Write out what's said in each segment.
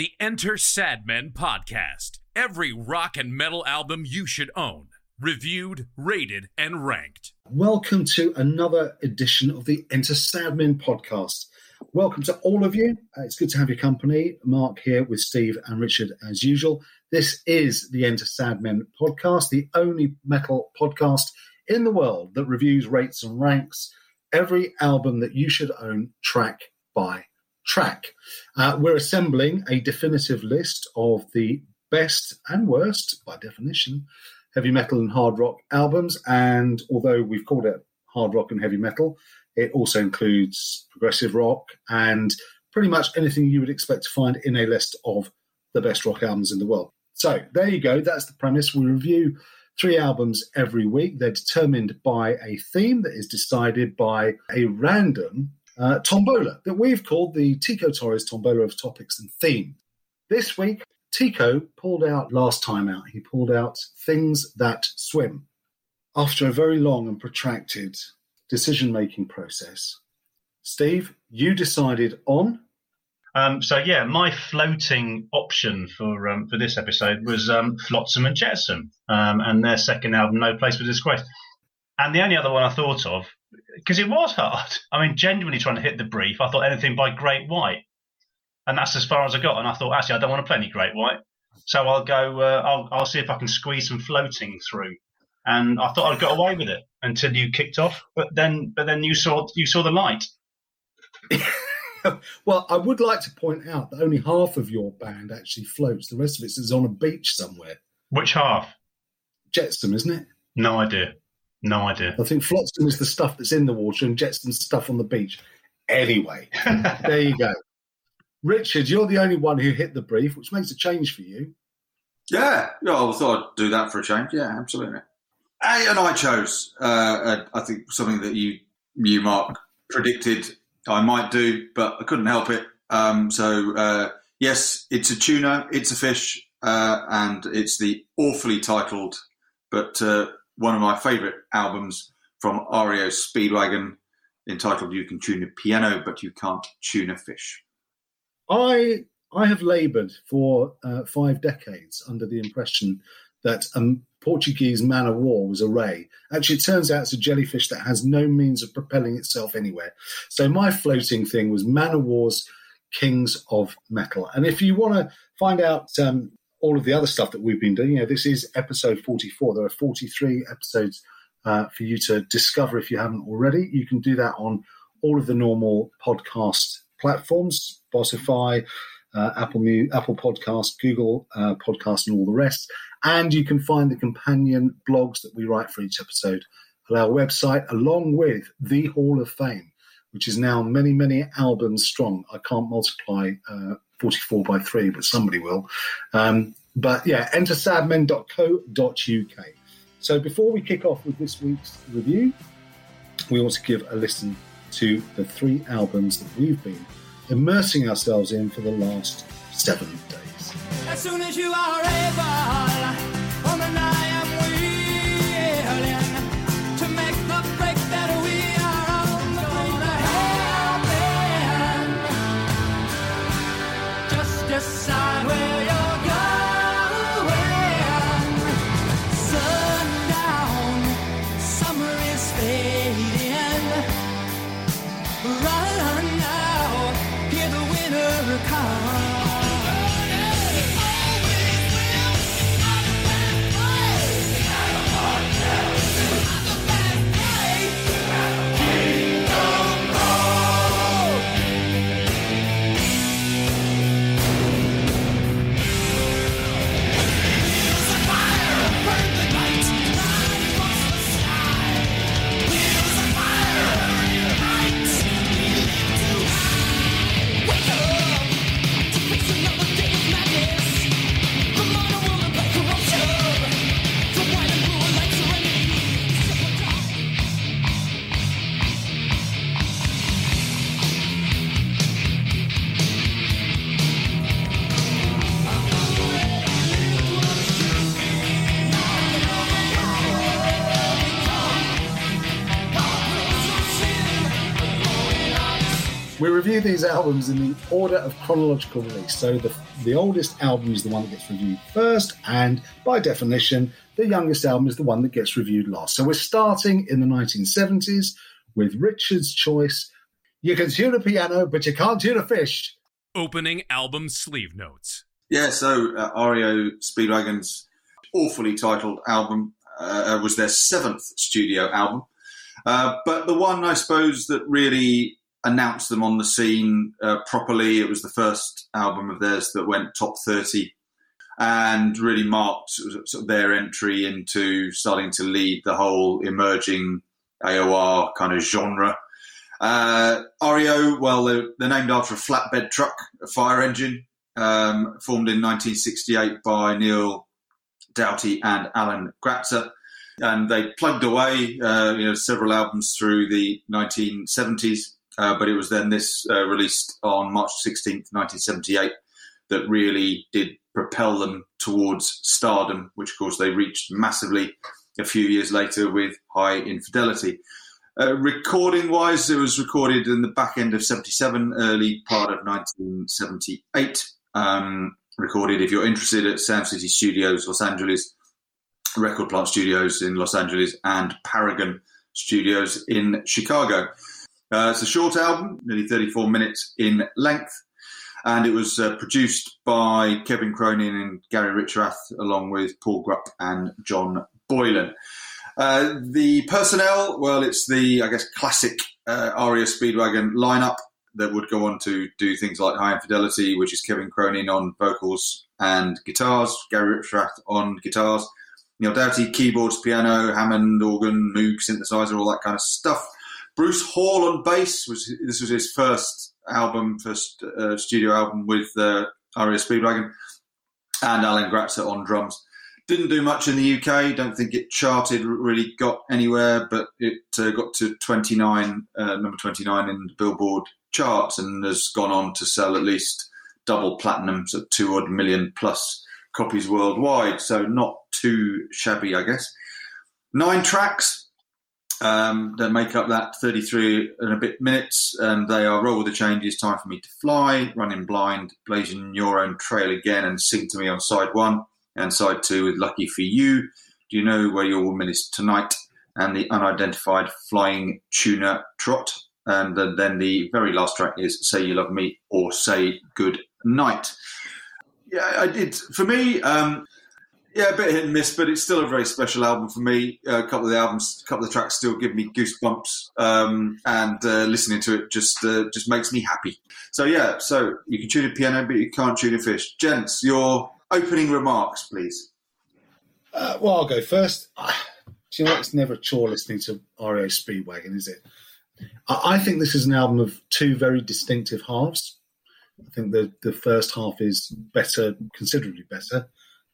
the Enter Sadmen podcast. Every rock and metal album you should own, reviewed, rated, and ranked. Welcome to another edition of the Enter Sadmen podcast. Welcome to all of you. Uh, it's good to have your company. Mark here with Steve and Richard as usual. This is the Enter Sadmen podcast, the only metal podcast in the world that reviews, rates, and ranks every album that you should own track by track. Uh, we're assembling a definitive list of the best and worst, by definition, heavy metal and hard rock albums. And although we've called it hard rock and heavy metal, it also includes progressive rock and pretty much anything you would expect to find in a list of the best rock albums in the world. So there you go. That's the premise. We review three albums every week. They're determined by a theme that is decided by a random uh, tombola that we've called the Tico Torres Tombola of Topics and Theme. This week, Tico pulled out last time out, he pulled out Things That Swim. After a very long and protracted decision making process, Steve, you decided on. Um, so yeah, my floating option for um, for this episode was um, Flotsam and Jetsam um, and their second album, No Place for Disgrace. And the only other one I thought of because it was hard. I mean, genuinely trying to hit the brief. I thought anything by Great White, and that's as far as I got. And I thought, actually, I don't want to play any Great White, so I'll go. Uh, I'll, I'll see if I can squeeze some floating through. And I thought I'd got away with it until you kicked off, but then, but then you saw you saw the light. well, I would like to point out that only half of your band actually floats. The rest of it is on a beach somewhere. Which half? Jetsam, isn't it? No idea. No idea. I think flotsam is the stuff that's in the water and jetsam's the stuff on the beach. Anyway, there you go. Richard, you're the only one who hit the brief, which makes a change for you. Yeah, yeah, I thought I'd do that for a change. Yeah, absolutely. Hey, and I chose, uh, uh, I think, something that you, you, Mark, predicted I might do, but I couldn't help it. Um, so, uh, yes, it's a tuna, it's a fish, uh, and it's the awfully titled but uh, one of my favourite albums from REO Speedwagon entitled You Can Tune a Piano, but You Can't Tune a Fish. I I have laboured for uh, five decades under the impression that a Portuguese man of war was a ray. Actually, it turns out it's a jellyfish that has no means of propelling itself anywhere. So my floating thing was man of war's Kings of Metal. And if you want to find out um, all of the other stuff that we've been doing. You know, this is episode 44. There are 43 episodes uh, for you to discover if you haven't already. You can do that on all of the normal podcast platforms, Spotify, uh, Apple Apple Podcast, Google uh, Podcast, and all the rest. And you can find the companion blogs that we write for each episode at our website, along with the Hall of Fame, which is now many, many albums strong. I can't multiply uh, 44 by 3, but somebody will. Um, but yeah, enter sadmen.co.uk. So before we kick off with this week's review, we want to give a listen to the three albums that we've been immersing ourselves in for the last seven days. As soon as you are able. Review these albums in the order of chronological release. So the, the oldest album is the one that gets reviewed first, and by definition, the youngest album is the one that gets reviewed last. So we're starting in the 1970s with Richard's choice. You can tune a piano, but you can't tune a fish. Opening album sleeve notes. Yeah, so uh, REO Speedwagon's awfully titled album uh, was their seventh studio album. Uh, but the one, I suppose, that really announced them on the scene uh, properly, it was the first album of theirs that went top 30 and really marked sort of their entry into starting to lead the whole emerging AOR kind of genre. Uh, REO, well, they're, they're, named after a flatbed truck, a fire engine, um, formed in 1968 by Neal Doughty and Alan Gratzer. And they plugged away, uh, you know, several albums through the 1970s, uh, but it was then this uh, released on March 16th, 1978, that really did propel them towards stardom, which of course they reached massively a few years later with Hi Infidelity. Uh, recording wise, it was recorded in the back end of 77, early part of 1978. Um, recorded, if you're interested, at Sound City Studios, Los Angeles, Record Plant Studios in Los Angeles, and Paragon Studios in Chicago. Uh, it's a short album, nearly 34 minutes in length, and it was uh, produced by Kevin Cronin and Gary Richrath, along with Paul Grupp and John Boylan. Uh, the personnel, well, it's the, I guess, classic uh, REO Speedwagon lineup that would go on to do things like Hi Infidelity, which is Kevin Cronin on vocals and guitars, Gary Richrath on guitars, Neal Doughty, keyboards, piano, Hammond, organ, Moog, synthesizer, all that kind of stuff. Bruce Hall on bass was this was his first album, first uh, studio album with uh, REO Speedwagon, and Alan Gratzer on drums. Didn't do much in the UK. Don't think it charted, really got anywhere, but it uh, got to 29, uh, number 29 in the Billboard charts and has gone on to sell at least double platinum, so two odd million plus copies worldwide. So not too shabby, I guess. Nine tracks um, that make up that 33 and a bit minutes. And they are Roll with the Changes, Time for Me to Fly, Running Blind, Blazing Your Own Trail Again, and Sing to Me on side one and side two with Lucky for You. Do you know where your woman is tonight? And the unidentified flying tuna trot and then the very last track is "Say You Love Me" or "Say Good Night." Yeah, I did. For me, um, yeah, a bit hit and miss, but it's still a very special album for me. Uh, a couple of the albums, a couple of tracks still give me goosebumps, um, and uh, listening to it just uh, just makes me happy. So yeah, so you can tune a piano, but you can't tune a fish. Gents, your opening remarks, please. Uh, well, I'll go first. Do you know it's never a chore listening to REO Speedwagon, is it? I think this is an album of two very distinctive halves. I think the, the first half is better, considerably better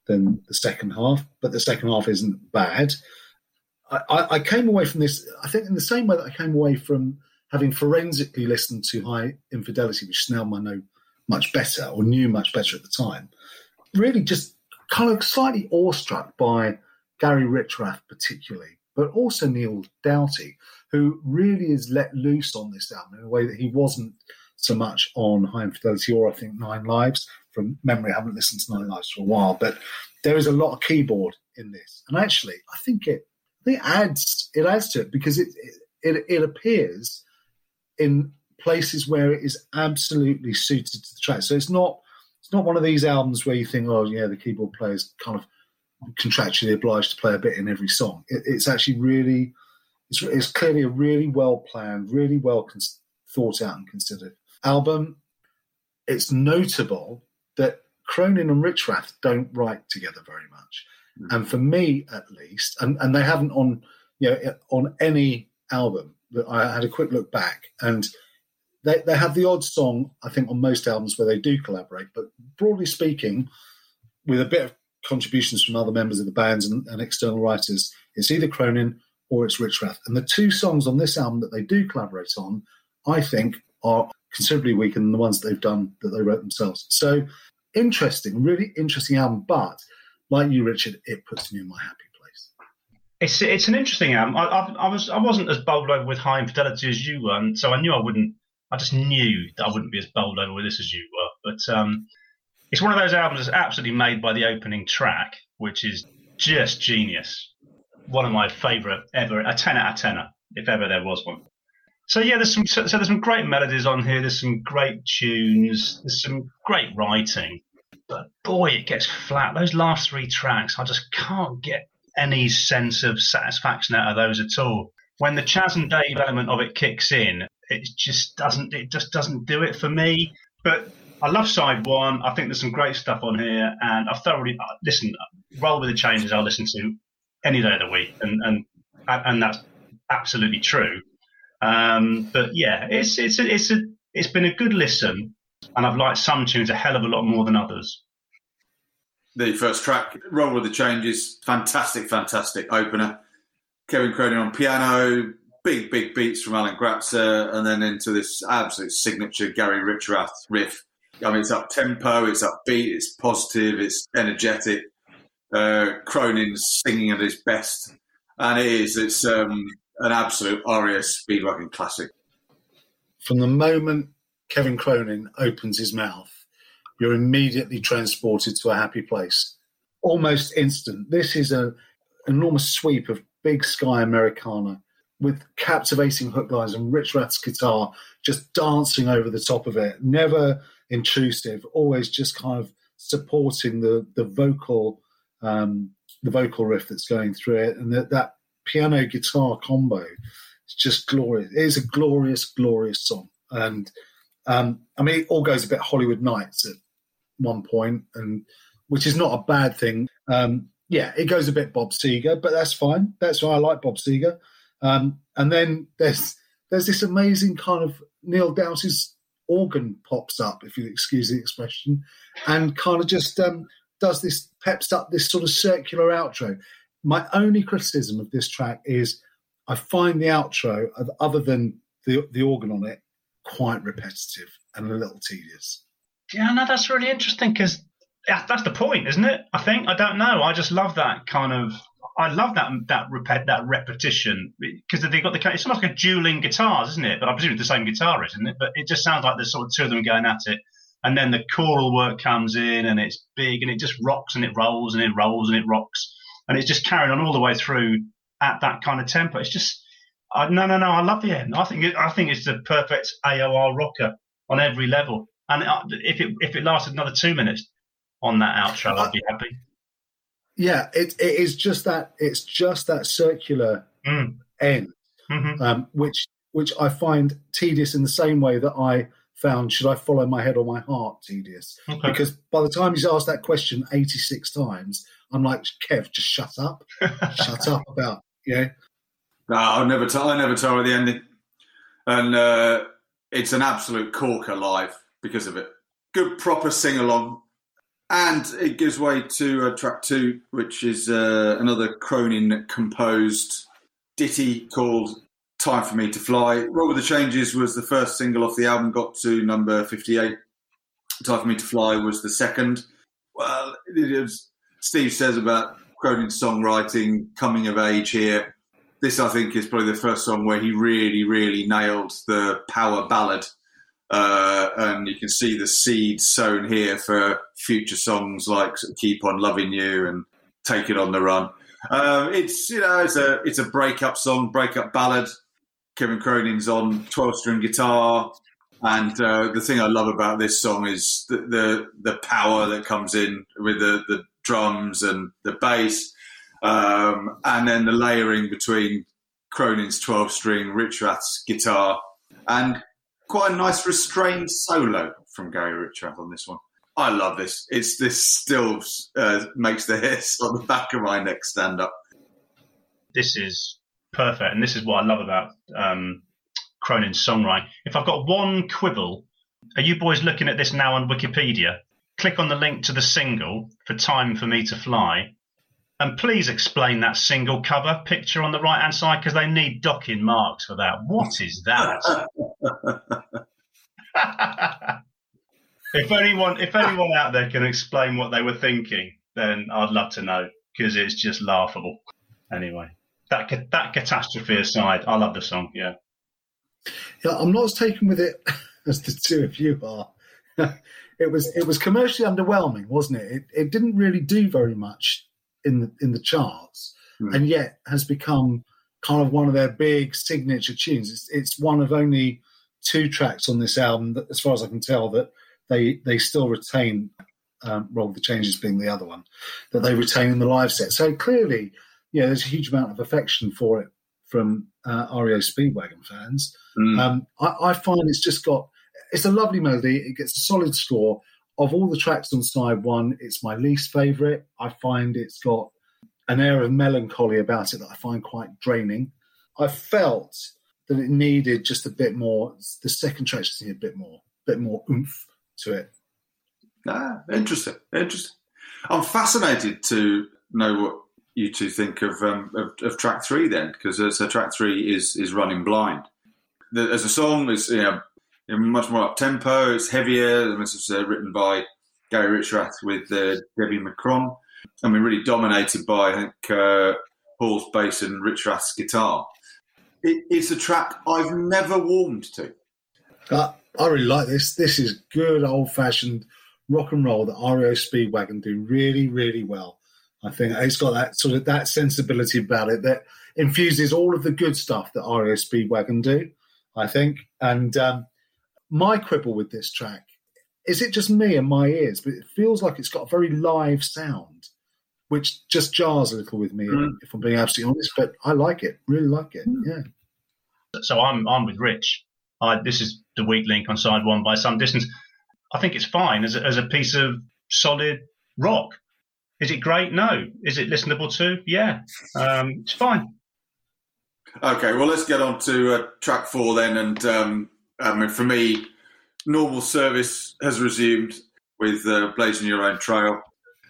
than the second half, but the second half isn't bad. I, I, came away from this, I think, in the same way that I came away from having forensically listened to Hi Infidelity, which now I know much better or knew much better at the time. Really, just kind of slightly awestruck by Gary Richrath, particularly, but also Neal Doughty who really is let loose on this album in a way that he wasn't so much on Hi Infidelity or I think Nine Lives. From memory, I haven't listened to Nine Lives for a while, but there is a lot of keyboard in this, and actually, I think it it adds it adds to it because it it, it appears in places where it is absolutely suited to the track. So it's not it's not one of these albums where you think, oh yeah, the keyboard player is kind of contractually obliged to play a bit in every song. It, it's actually really it's, it's clearly a really well planned, really well cons- thought out and considered album. It's notable that Cronin and Richrath don't write together very much, mm. and for me at least, and, and they haven't on you know on any album. That I had a quick look back, and they they have the odd song I think on most albums where they do collaborate, but broadly speaking, with a bit of contributions from other members of the bands and, and external writers, it's either Cronin or it's Richrath. And the two songs on this album that they do collaborate on, I think, are considerably weaker than the ones they've done that they wrote themselves. So interesting, really interesting album. But like you, Richard, it puts me in my happy place. It's it's an interesting album. I, I, I was I wasn't as bowled over with High Infidelity as you were, and so I knew I wouldn't I just knew that I wouldn't be as bowled over with this as you were. But um, it's one of those albums that's absolutely made by the opening track, which is just genius. One of my favourite ever, a 10 out of 10, if ever there was one. So yeah, there's some so, so there's some great melodies on here. There's some great tunes. There's some great writing, but boy, it gets flat. Those last three tracks, I just can't get any sense of satisfaction out of those at all. When the Chas and Dave element of it kicks in, it just doesn't it just doesn't do it for me. But I love side one. I think there's some great stuff on here, and I've thoroughly uh, listen. Uh, Roll with the changes. I'll listen to any day of the week, and and and that's absolutely true. Um, but yeah, it's it's a, it's a it's been a good listen, and I've liked some tunes a hell of a lot more than others. The first track, Roll with the Changes, fantastic, fantastic opener. Kevin Cronin on piano, big, big beats from Alan Gratzer, and then into this absolute signature Gary Richrath riff. I mean, it's up tempo, it's upbeat, it's positive, it's energetic. Uh, Cronin's singing at his best, and it is. It's um, an absolute REO speedwagon classic. From the moment Kevin Cronin opens his mouth, you're immediately transported to a happy place, almost instant. This is an enormous sweep of big sky Americana with captivating hook lines and Richrath's guitar just dancing over the top of it. Never intrusive, always just kind of supporting the the vocal um, the vocal riff that's going through it, and that piano guitar combo is just glorious. It is a glorious, glorious song, and um, I mean, it all goes a bit Hollywood Nights at one point, and which is not a bad thing. Um, yeah, it goes a bit Bob Seger, but that's fine. That's why I like Bob Seger. Um, and then there's there's this amazing kind of Neal Doughty's organ pops up, if you excuse the expression, and kind of just um, does this peps up this sort of circular outro. My only criticism of this track is I find the outro, other than the the organ on it, quite repetitive and a little tedious. Yeah, no, that's really interesting because that's the point, isn't it? I think I don't know. I just love that kind of. I love that that repet that repetition because they've got the. It's almost like a dueling guitars, isn't it? But I presume it's the same guitar, isn't it? But it just sounds like there's sort of two of them going at it, and then the choral work comes in, and it's big, and it just rocks and it rolls and it rolls and it rocks, and it's just carrying on all the way through at that kind of tempo. It's just. I, no, no, no! I love the end. I think it, I think it's the perfect AOR rocker on every level. And if it if it lasted another two minutes on that outro, I'd be happy. Yeah, it, it is just that it's just that circular mm. end, mm-hmm. um, which which I find tedious in the same way that I found should I follow my head or my heart tedious. Okay. Because by the time he's asked that question eighty six times, I'm like, Kev, just shut up, shut up about yeah. No, I never tell. I never tell her the ending, and uh, it's an absolute corker live because of it. Good proper sing along. And it gives way to uh, track two, which is uh, another Cronin composed ditty called Time for Me to Fly. Roll with the Changes was the first single off the album, got to number 58. Time for Me to Fly was the second. Well, it Steve says about Cronin's songwriting coming of age here. This, I think, is probably the first song where he really, really nailed the power ballad uh, and you can see the seeds sown here for future songs like "Keep on Loving You" and "Take It on the Run." Um, it's you know it's a it's a breakup song, breakup ballad. Kevin Cronin's on twelve string guitar, and uh, the thing I love about this song is the, the, the power that comes in with the, the drums and the bass, um, and then the layering between Cronin's twelve string, Richrath's guitar, and quite a nice restrained solo from Gary Richrath on this one. I love this. It's this still uh, makes the hairs on the back of my neck stand up. This is perfect, and this is what I love about um, Cronin's songwriting. If I've got one quibble, are you boys looking at this now on Wikipedia? Click on the link to the single for "Time for Me to Fly," and please explain that single cover picture on the right hand side because they need docking marks for that. What is that? if anyone, if anyone out there can explain what they were thinking, then I'd love to know because it's just laughable. Anyway, that that catastrophe aside, I love the song. Yeah. Yeah, I'm not as taken with it as the two of you are. it was it was commercially underwhelming, wasn't it? It, it didn't really do very much in the in the charts, mm. and yet has become kind of one of their big signature tunes. It's, it's one of only two tracks on this album, that, as far as I can tell, that they they still retain. Um, well, the changes being the other one that they retain in the live set. So clearly, yeah, there's a huge amount of affection for it from uh, REO Speedwagon fans. Mm. Um, I, I, find it's just got it's a lovely melody. It gets a solid score. Of all the tracks on side one, it's my least favourite. I find it's got an air of melancholy about it that I find quite draining. I felt that it needed just a bit more. The second track just needed a bit more, bit more oomph to it. Ah, interesting, interesting. I'm fascinated to know what you two think of um, of, of, track three then, because uh, so track three is is running blind. The, as a song, is you know, much more up tempo. It's heavier. This is uh, written by Gary Richrath with uh, Debbie McCrone. I mean, really dominated by I think uh, Paul's bass and Richrath's guitar. It, it's a track I've never warmed to. Uh, I really like this. This is good old fashioned rock and roll that REO Speedwagon do really, really well. I think it's got that sort of that sensibility about it that infuses all of the good stuff that REO Speedwagon do. I think, and um, my quibble with this track is it just me and my ears, but it feels like it's got a very live sound, which just jars a little with me, mm. if I'm being absolutely honest. But I like it, really like it. Mm. Yeah. So I'm I'm with Rich. I, this is the weak link on side one by some distance. I think it's fine as a, as a piece of solid rock. Is it great? No. Is it listenable too? Yeah. Um, it's fine. Okay, well, let's get on to uh, track four then. And um, I mean, for me, normal service has resumed with uh, blazing your own trail.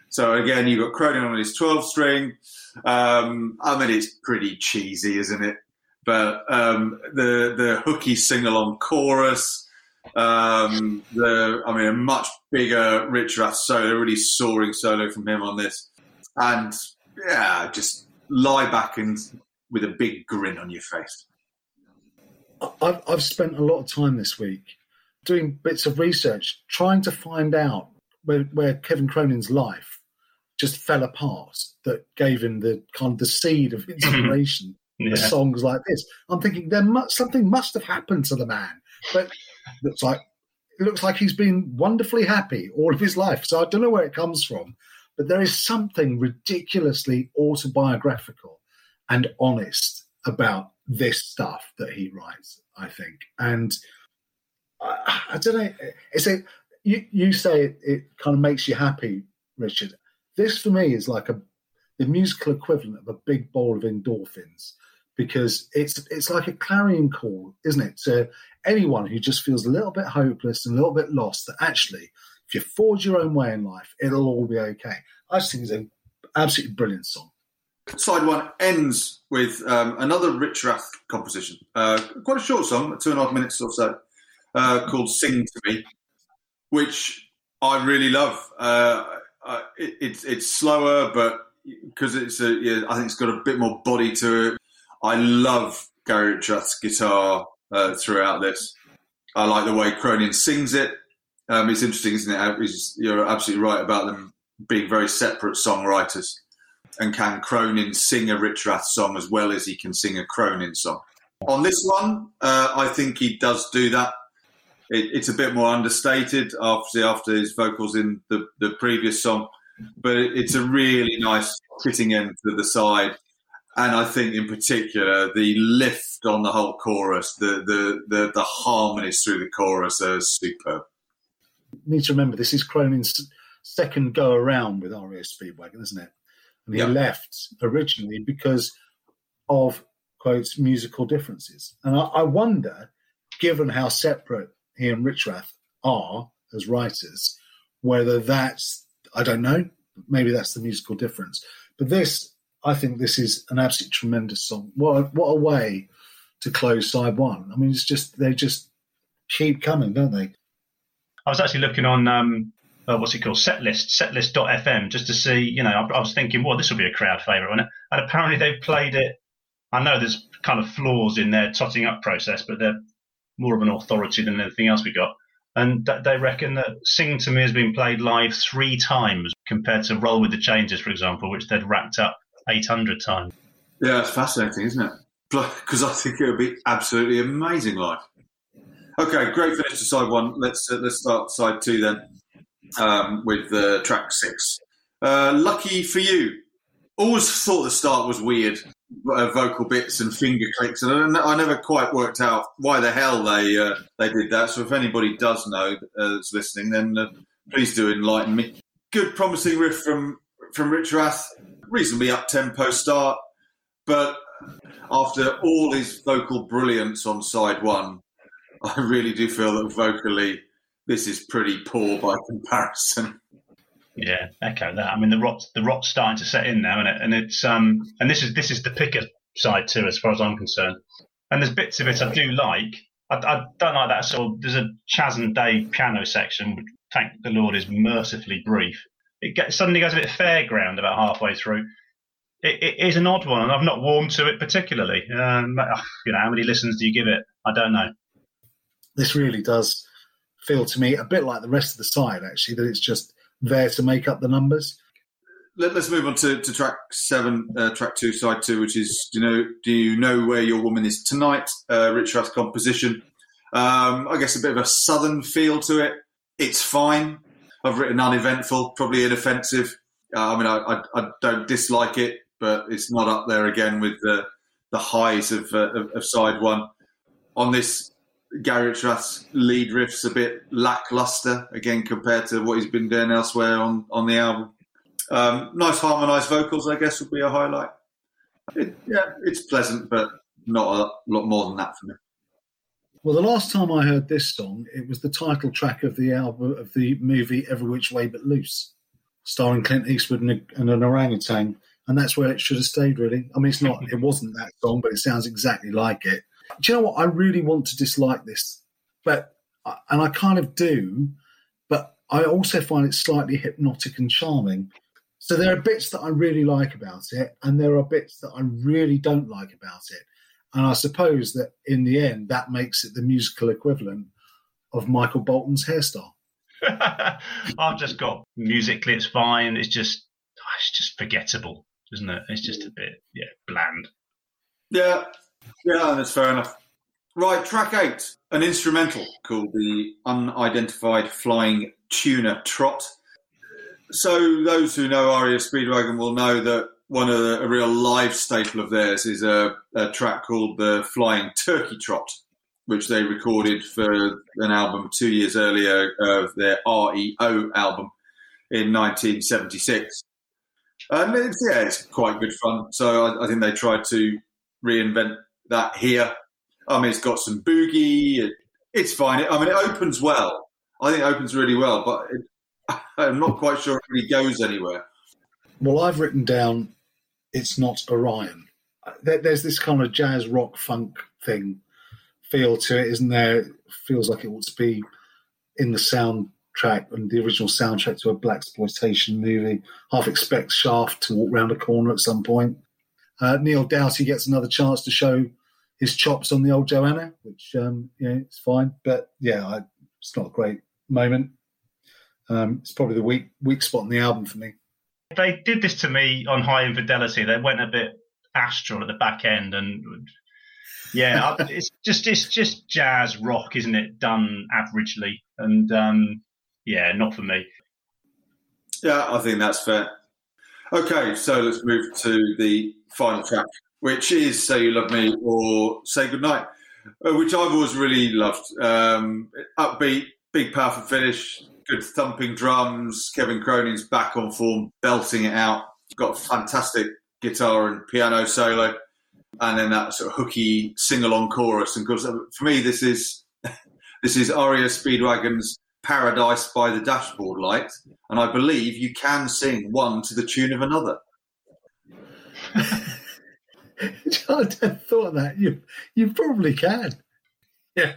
So again, you've got Cronin on his 12 string. Um, I mean, it's pretty cheesy, isn't it? But um, the the hooky sing along chorus, um, the I mean, a much bigger Richrath solo, really soaring solo from him on this, and yeah, just lie back and with a big grin on your face. I've, I've spent a lot of time this week doing bits of research, trying to find out where, where Kevin Cronin's life just fell apart that gave him the kind of the seed of inspiration yeah. for songs like this. I'm thinking there must, something must have happened to the man, but looks like it looks like he's been wonderfully happy all of his life. So I don't know where it comes from, but there is something ridiculously autobiographical and honest about this stuff that he writes, I think. And I, I don't know, it's a, you, you say it, it kind of makes you happy, Richard. This for me is like a the musical equivalent of a big bowl of endorphins because it's it's like a clarion call, isn't it, to anyone who just feels a little bit hopeless and a little bit lost. That actually, if you forge your own way in life, it'll all be okay. I just think it's an absolutely brilliant song. Side one ends with um, another Richrath composition, uh, quite a short song, two and a half minutes or so, uh, called "Sing to Me," which I really love. Uh it, it's it's slower, but because it's a, yeah, I think it's got a bit more body to it. I love Gary Richrath's guitar uh, throughout this. I like the way Cronin sings it. Um, it's interesting, isn't it? You're absolutely right about them being very separate songwriters and can Cronin sing a Richrath song as well as he can sing a Cronin song? On this one, uh, I think he does do that. It, it's a bit more understated, after after his vocals in the, the previous song, but it, it's a really nice fitting end to the side. And I think, in particular, the lift on the whole chorus, the the the, the harmonies through the chorus are superb. You need to remember this is Cronin's second go around with REO Speedwagon, isn't it? and he left originally because of quotes musical differences. And I, I, wonder, given how separate he and Richrath are as writers, whether that's I don't know, maybe that's the musical difference. But this, I think, this is an absolutely tremendous song. What a, what a way to close side one. I mean, it's just they just keep coming, don't they? I was actually looking on um, uh, what's it called, setlist, setlist.fm, just to see, you know, I, I was thinking, well, this will be a crowd favourite, and, and apparently they've played it. I know there's kind of flaws in their totting up process, but they're more of an authority than anything else we got. And they reckon that Sing to Me has been played live three times compared to Roll with the Changes, for example, which they'd racked up 800 times. Yeah, it's fascinating, isn't it? Because I think it would be absolutely amazing life. Okay, great finish to side one. Let's uh, let's start side two then um, with uh, track six. Uh, lucky for you. Always thought the start was weird, uh, vocal bits and finger clicks, and I, never quite worked out why the hell they uh, they did that. So if anybody does know uh, that's listening, then please do enlighten me. Good, promising riff from from Richrath. Reasonably up tempo start, but after all his vocal brilliance on side one, I really do feel that vocally this is pretty poor by comparison. Yeah, echo that. I mean, the rot the rot's starting to set in now, and it, and it's um and this is this is the picker side too, as far as I'm concerned. And there's bits of it I do like. I, I don't like that sort. There's a Chas and Dave piano section, which thank the Lord is mercifully brief. It gets, suddenly goes a bit fairground about halfway through. It, it is an odd one, and I've not warmed to it particularly. Um, you know, how many listens do you give it? I don't know. This really does feel to me a bit like the rest of the side, actually, that it's just there to make up the numbers. Let, us move on to, to track seven, uh, track two, side two, which is do you know do you know where your woman is tonight? Uh, Richrath composition. Um, I guess a bit of a southern feel to it. It's fine. I've written uneventful, probably inoffensive. Uh, I mean, I, I, I, don't dislike it, but it's not up there again with the the highs of, uh, of, of side one. On this Gary Rath's lead riff's a bit lackluster again compared to what he's been doing elsewhere on, on the album. Um, nice harmonised vocals, I guess, would be a highlight. It, yeah, it's pleasant, but not a lot more than that for me. Well, the last time I heard this song, it was the title track of the album of the movie Every Which Way But Loose, starring Clint Eastwood and, a, and an orangutan, and that's where it should have stayed. Really, I mean, it's not, it wasn't that song, but it sounds exactly like it do you know what? I really want to dislike this, but and I kind of do, but I also find it slightly hypnotic and charming. So there are bits that I really like about it, and there are bits that I really don't like about it. And I suppose that in the end, that makes it the musical equivalent of Michael Bolton's hairstyle. I've just got musically, it's fine. It's just, ah, it's just forgettable, isn't it? It's just a bit, yeah, bland. Yeah, yeah, that's fair enough. Right, track eight, an instrumental called the Unidentified Flying Tuna Trot. So, those who know REO Speedwagon will know that one of the, a real live staple of theirs is a, a track called the Flying Turkey Trot, which they recorded for an album two years earlier of their REO album in 1976. And it's, yeah, it's quite good fun. So I, I think they tried to reinvent that here. I mean, it's got some boogie. it's fine. I mean, it opens well. I think it opens really well, but it, I'm not quite sure it really goes anywhere. Well, I've written down it's not Orion. There's this kind of jazz rock funk thing feel to it, isn't there? It feels like it ought to be in the soundtrack and the original soundtrack to a black exploitation movie. Half expect Shaft to walk round a corner at some point. Uh, Neal Doughty gets another chance to show his chops on the old Joanna, which um, you know it's fine. But yeah, I, it's not a great moment. Um, it's probably the weak weak spot in the album for me. They did this to me on Hi Infidelity. They went a bit astral at the back end, and yeah, it's just it's just jazz rock, isn't it? Done averagely, and um, yeah, not for me. Yeah, I think that's fair. Okay, so let's move to the final track, which is "Say You Love Me" or "Say Goodnight," uh, which I've always really loved. Um, upbeat, big, powerful finish, good thumping drums. Kevin Cronin's back on form, belting it out. Got fantastic guitar and piano solo, and then that sort of hooky sing-along chorus. And for me, this is this is REO Speedwagon's Paradise by the Dashboard Light, and I believe you can sing one to the tune of another. I thought that. You you probably can. Yeah,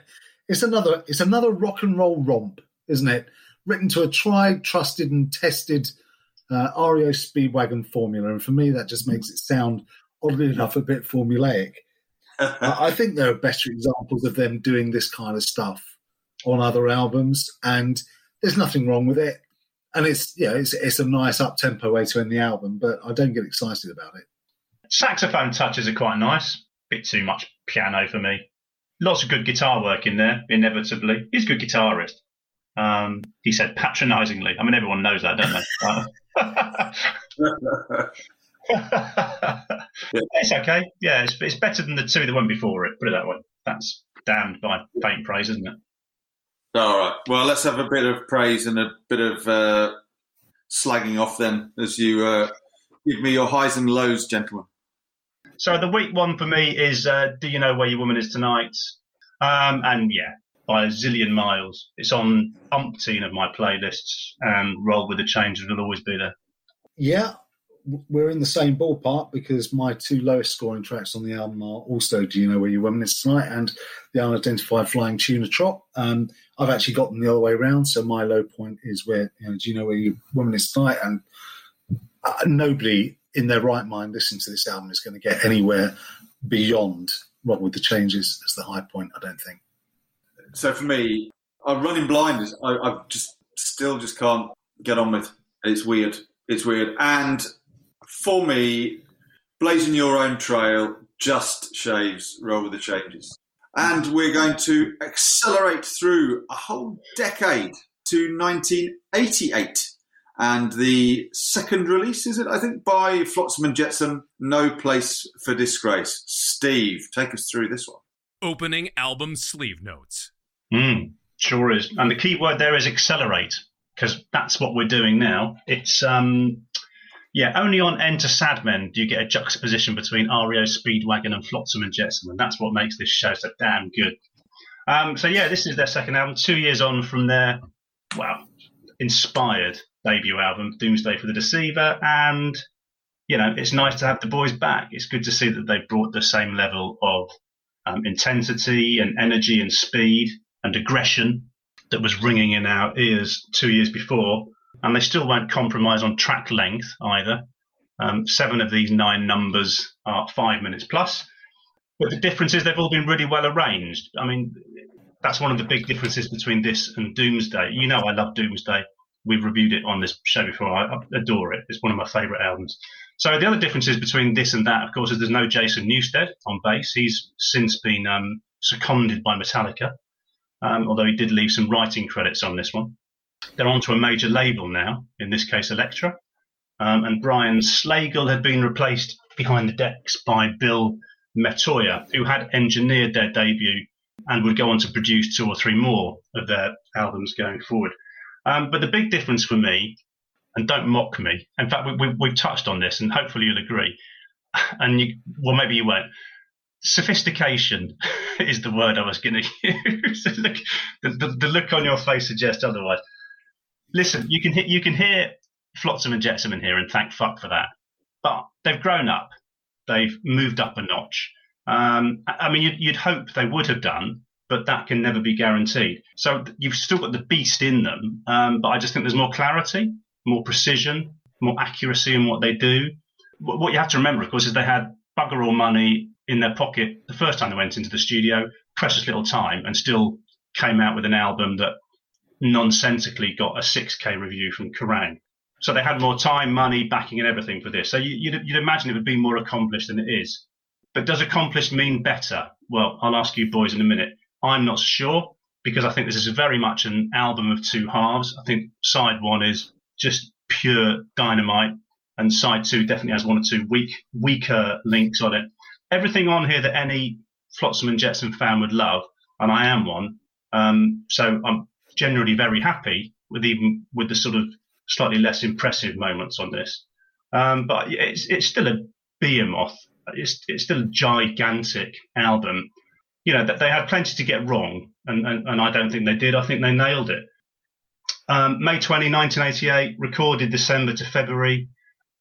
it's another it's another rock and roll romp, isn't it? Written to a tried, trusted, and tested uh, REO Speedwagon formula, and for me, that just makes it sound oddly enough a bit formulaic. I think there are better examples of them doing this kind of stuff on other albums, and there's nothing wrong with it. And it's yeah, it's it's a nice up tempo way to end the album, but I don't get excited about it. Saxophone touches are quite nice. Bit too much piano for me. Lots of good guitar work in there, inevitably. He's a good guitarist. Um, he said patronisingly. I mean, everyone knows that, don't they? it's okay. Yeah, it's, it's better than the two that went before it. Put it that way. That's damned by faint praise, isn't it? All right. Well, let's have a bit of praise and a bit of uh, slagging off then, as you uh, give me your highs and lows, gentlemen. So the week one for me is uh, "Do You Know Where Your Woman Is Tonight?" Um, and yeah, by a zillion miles. It's on umpteen of my playlists, and "Roll with the Changes" will always be there. Yeah, we're in the same ballpark because my two lowest scoring tracks on the album are also "Do You Know Where Your Woman Is Tonight" and the unidentified flying tuna trot. Um, I've actually got them the other way around, so my low point is where you know, "Do You Know Where Your Woman Is Tonight?" and uh, nobody in their right mind listening to this album is going to get anywhere beyond Roll with the Changes as the high point. I don't think. So for me, I'm running blind. I, I just still just can't get on with. It's weird. It's weird. And for me, blazing your own trail just shaves roll with the changes. And we're going to accelerate through a whole decade to 1988 and the second release is it? I think by Flotsam and Jetsam, No Place for Disgrace. Steve, take us through this one. Opening album sleeve notes. Mm, sure is, and the key word there is accelerate because that's what we're doing now. It's um, yeah, only on Enter Sadmen do you get a juxtaposition between REO Speedwagon and Flotsam and Jetsam, and that's what makes this show so damn good. Um, so yeah, this is their second album, two years on from their well, inspired debut album, Doomsday for the Deceiver, and you know it's nice to have the boys back. It's good to see that they brought the same level of um, intensity and energy and speed and aggression that was ringing in our ears two years before, and they still won't compromise on track length either. Um, seven of these nine numbers are five minutes plus. But the difference is they've all been really well arranged. I mean, that's one of the big differences between this and Doomsday. You know, I love Doomsday we've reviewed it on this show before. I, adore it. It's one of my favourite albums. So the other differences between this and that, of course, is there's no Jason Newsted on bass. He's since been um, seconded by Metallica, um, although he did leave some writing credits on this one. They're onto a major label now, in this case Elektra, um, and Brian Slagel had been replaced behind the decks by Bill Metoyer, who had engineered their debut and would go on to produce two or three more of their albums going forward. Um, but the big difference for me, and don't mock me, in fact, we, have we, touched on this, and hopefully you'll agree, and you, well, maybe you won't. Sophistication is the word I was going to use. the, the, the, look on your face suggests otherwise. Listen, you can, you can hear Flotsam and Jetsam in here, and thank fuck for that. But they've grown up, they've moved up a notch. Um, I mean, you'd, you'd hope they would have done, but that can never be guaranteed. So you've still got the beast in them, um, but I just think there's more clarity, more precision, more accuracy in what they do. What you have to remember, of course, is they had bugger all money in their pocket the first time they went into the studio, precious little time, and still came out with an album that nonsensically got a 6K review from Kerrang. So they had more time, money, backing, and everything for this. So you, would imagine it would be more accomplished than it is. But does accomplished mean better? Well, I'll ask you boys in a minute. I'm not sure because I think this is very much an album of two halves. I think side one is just pure dynamite, and side two definitely has one or two weak, weaker links on it. Everything on here that any Flotsam and Jetsam fan would love, and I am one. Um, so I'm generally very happy with even with the sort of slightly less impressive moments on this. Um, but it's it's still a behemoth. It's it's still a gigantic album you know, that they had plenty to get wrong, and, and, and I don't think they did. I think they nailed it. Um, May 20, 1988, recorded December to February.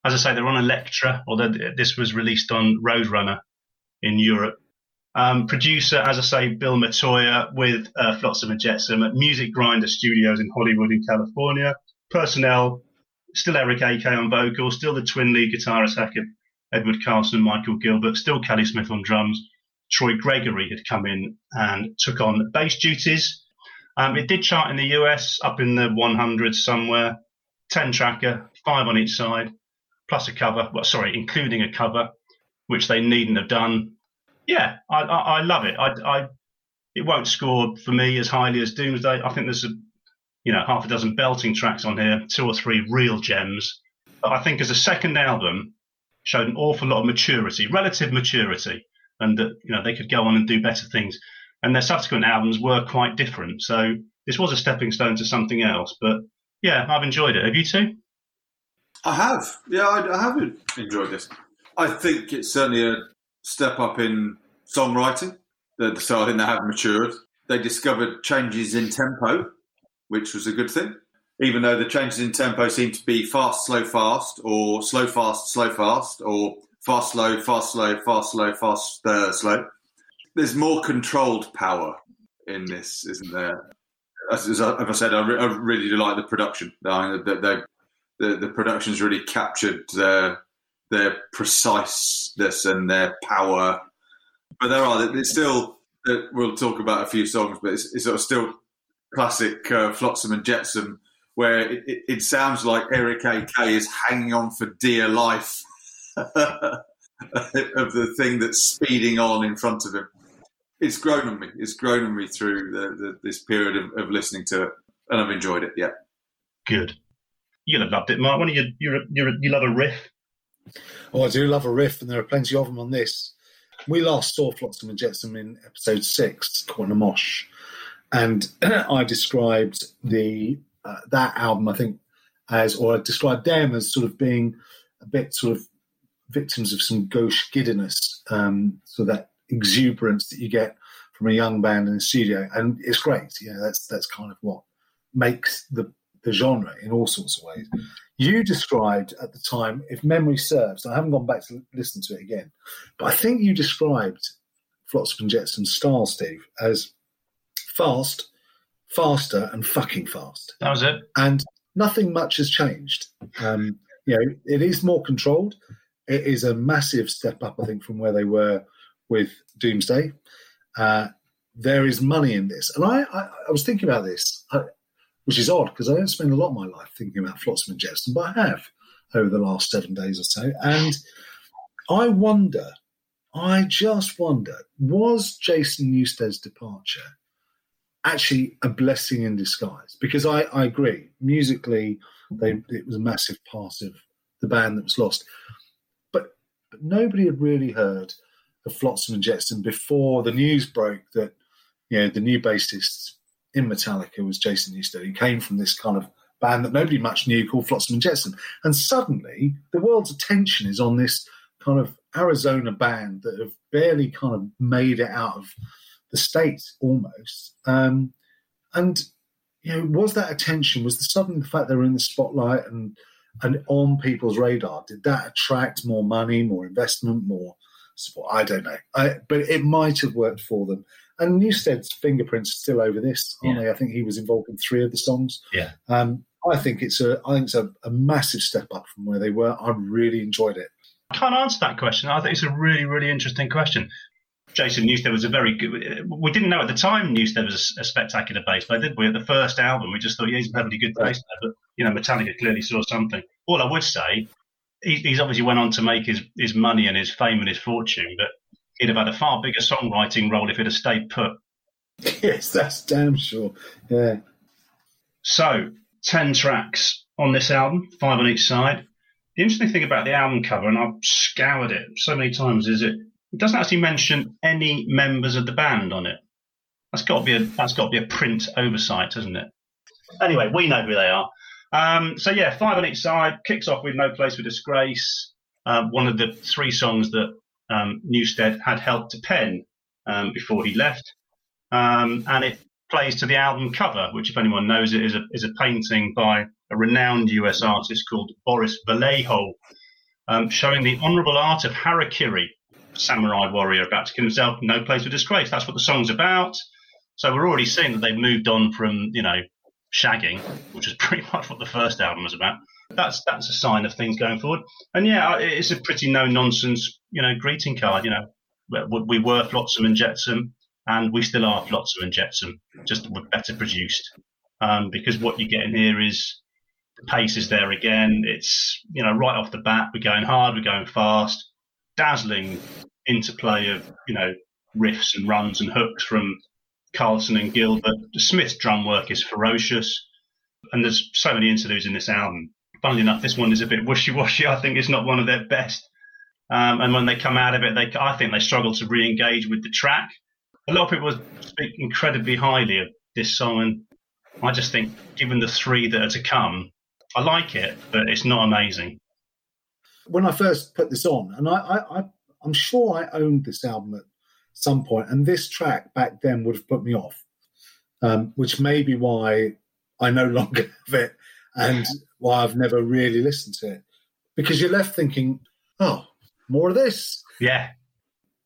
As I say, they're on Elektra, although this was released on Roadrunner in Europe. Um, producer, as I say, Bill Metoyer with uh, Flotsam and Jetsam at Music Grinder Studios in Hollywood in California. Personnel, still Eric AK on vocals, still the twin lead guitarist Hackett, Edward Carlson, Michael Gilbert, still Kelly Smith on drums, Troy Gregory had come in and took on bass duties. Um, it did chart in the US up in the 100s somewhere, 10 tracker, five on each side, plus a cover. Well, sorry, including a cover, which they needn't have done. Yeah, I, I, I love it. I, I, it won't score for me as highly as Doomsday. I think there's a, you know, half a dozen belting tracks on here, two or three real gems. But I think as a second album, showed an awful lot of maturity, relative maturity, and that you know they could go on and do better things. And their subsequent albums were quite different. So this was a stepping stone to something else. But yeah, I've enjoyed it. Have you too? I have. Yeah, I, I have enjoyed this. I think it's certainly a step up in songwriting. So I think they have matured. They discovered changes in tempo, which was a good thing. Even though the changes in tempo seem to be fast, slow, fast, or slow, fast, slow, fast, or fast, slow, fast, slow, fast, slow, fast, uh, slow. There's more controlled power in this, isn't there? As, as I said, I, re- I, really do like the production. I mean, the, the, the production's really captured their preciseness and their power. But there are it's still we'll talk about a few songs, but it's, it's sort of still classic uh, Flotsam and Jetsam, where it, it, it, sounds like Eric A.K. is hanging on for dear life of the thing that's speeding on in front of him. It's grown on me. It's grown on me through the, the, this period of, of, listening to it, and I've enjoyed it. Yeah, good. You'd have loved it, Mark. When you you you love a riff. Oh, I do love a riff, and there are plenty of them on this. We last saw Flotsam and Jetsam in episode six, Corner Mosh, and I described the uh, that album, I think, as or I described them as sort of being a bit sort of victims of some gauche giddiness, um, so that exuberance that you get from a young band in the studio, and it's great. You know, that's that's kind of what makes the the genre in all sorts of ways. You described at the time, if memory serves, I haven't gone back to listen to it again, but I think you described Flotsam and Jetsam's style, Steve, as fast, faster, and fucking fast. That was it. And nothing much has changed. Um, you know, it is more controlled. It is a massive step up, I think, from where they were with Doomsday. Uh, there is money in this, and I, I, I was thinking about this. I, which is odd because I don't spend a lot of my life thinking about Flotsam and Jetsam, but I have over the last seven days or so. And I wonder, I just wonder, was Jason Newsted's departure actually a blessing in disguise? Because I, I agree, musically, they, it was a massive part of the band that was lost. But, but nobody had really heard of Flotsam and Jetsam before the news broke that you know the new bassist in Metallica was Jason Newsted. He came from this kind of band that nobody much knew called Flotsam and Jetsam. And suddenly the world's attention is on this kind of Arizona band that have barely kind of made it out of the States almost. Um, and, you know, was that attention, was the sudden the fact they were in the spotlight and, and on people's radar, did that attract more money, more investment, more support? I don't know. I, but it might have worked for them. And Newsted's fingerprints are still over this, aren't yeah. they? I think he was involved in three of the songs. Yeah. Um, I think it's a I think it's a, a, massive step up from where they were. I really enjoyed it. I can't answer that question. I think it's a really, really interesting question. Jason Newsted was a very good. We didn't know at the time Newsted was a, spectacular bass player, did we? At the first album, we just thought, yeah, he's a perfectly good bass player. But you know, Metallica clearly saw something. All I would say, he, he's obviously went on to make his his money and his fame and his fortune. But he'd have had a far bigger songwriting role if he'd have stayed put. Yes, that's damn sure. Yeah. So, 10 tracks on this album, five on each side. The interesting thing about the album cover, and I've scoured it so many times, is it, it doesn't actually mention any members of the band on it. That's got to be a that's got to be a print oversight, hasn't it? Anyway, we know who they are. Um, so yeah, five on each side. Kicks off with "No Place for Disgrace," um, one of the three songs that um, Newsted had helped to pen um, before he left. Um, and it plays to the album cover, which, if anyone knows it, is a, is a painting by a renowned US artist called Boris Vallejo, um, showing the honorable art of harakiri, samurai warrior about to kill himself, no place for disgrace. That's what the song's about. So we're already seeing that they've moved on from, you know, shagging, which is pretty much what the first album was about. That's that's a sign of things going forward. And yeah, it's a pretty no nonsense, you know, greeting card. You know, We were Flotsam and Jetsam, and we still are Flotsam and Jetsam, just better produced. Um, because what you get in here is the pace is there again. It's you know right off the bat, we're going hard, we're going fast, dazzling interplay of you know riffs and runs and hooks from Carlson and Gilbert. Smith's drum work is ferocious, and there's so many interludes in this album. Funnily enough, this one is a bit wishy-washy. I think it's not one of their best. Um, and when they come out of it, they I think they struggle to re-engage with the track. A lot of people speak incredibly highly of this song, and I just think, given the three that are to come, I like it, but it's not amazing. When I first put this on, and I, I, I I'm sure I owned this album at some point, and this track back then would have put me off, um, which may be why I no longer have it and why I've never really listened to it. Because you're left thinking, oh, more of this. Yeah.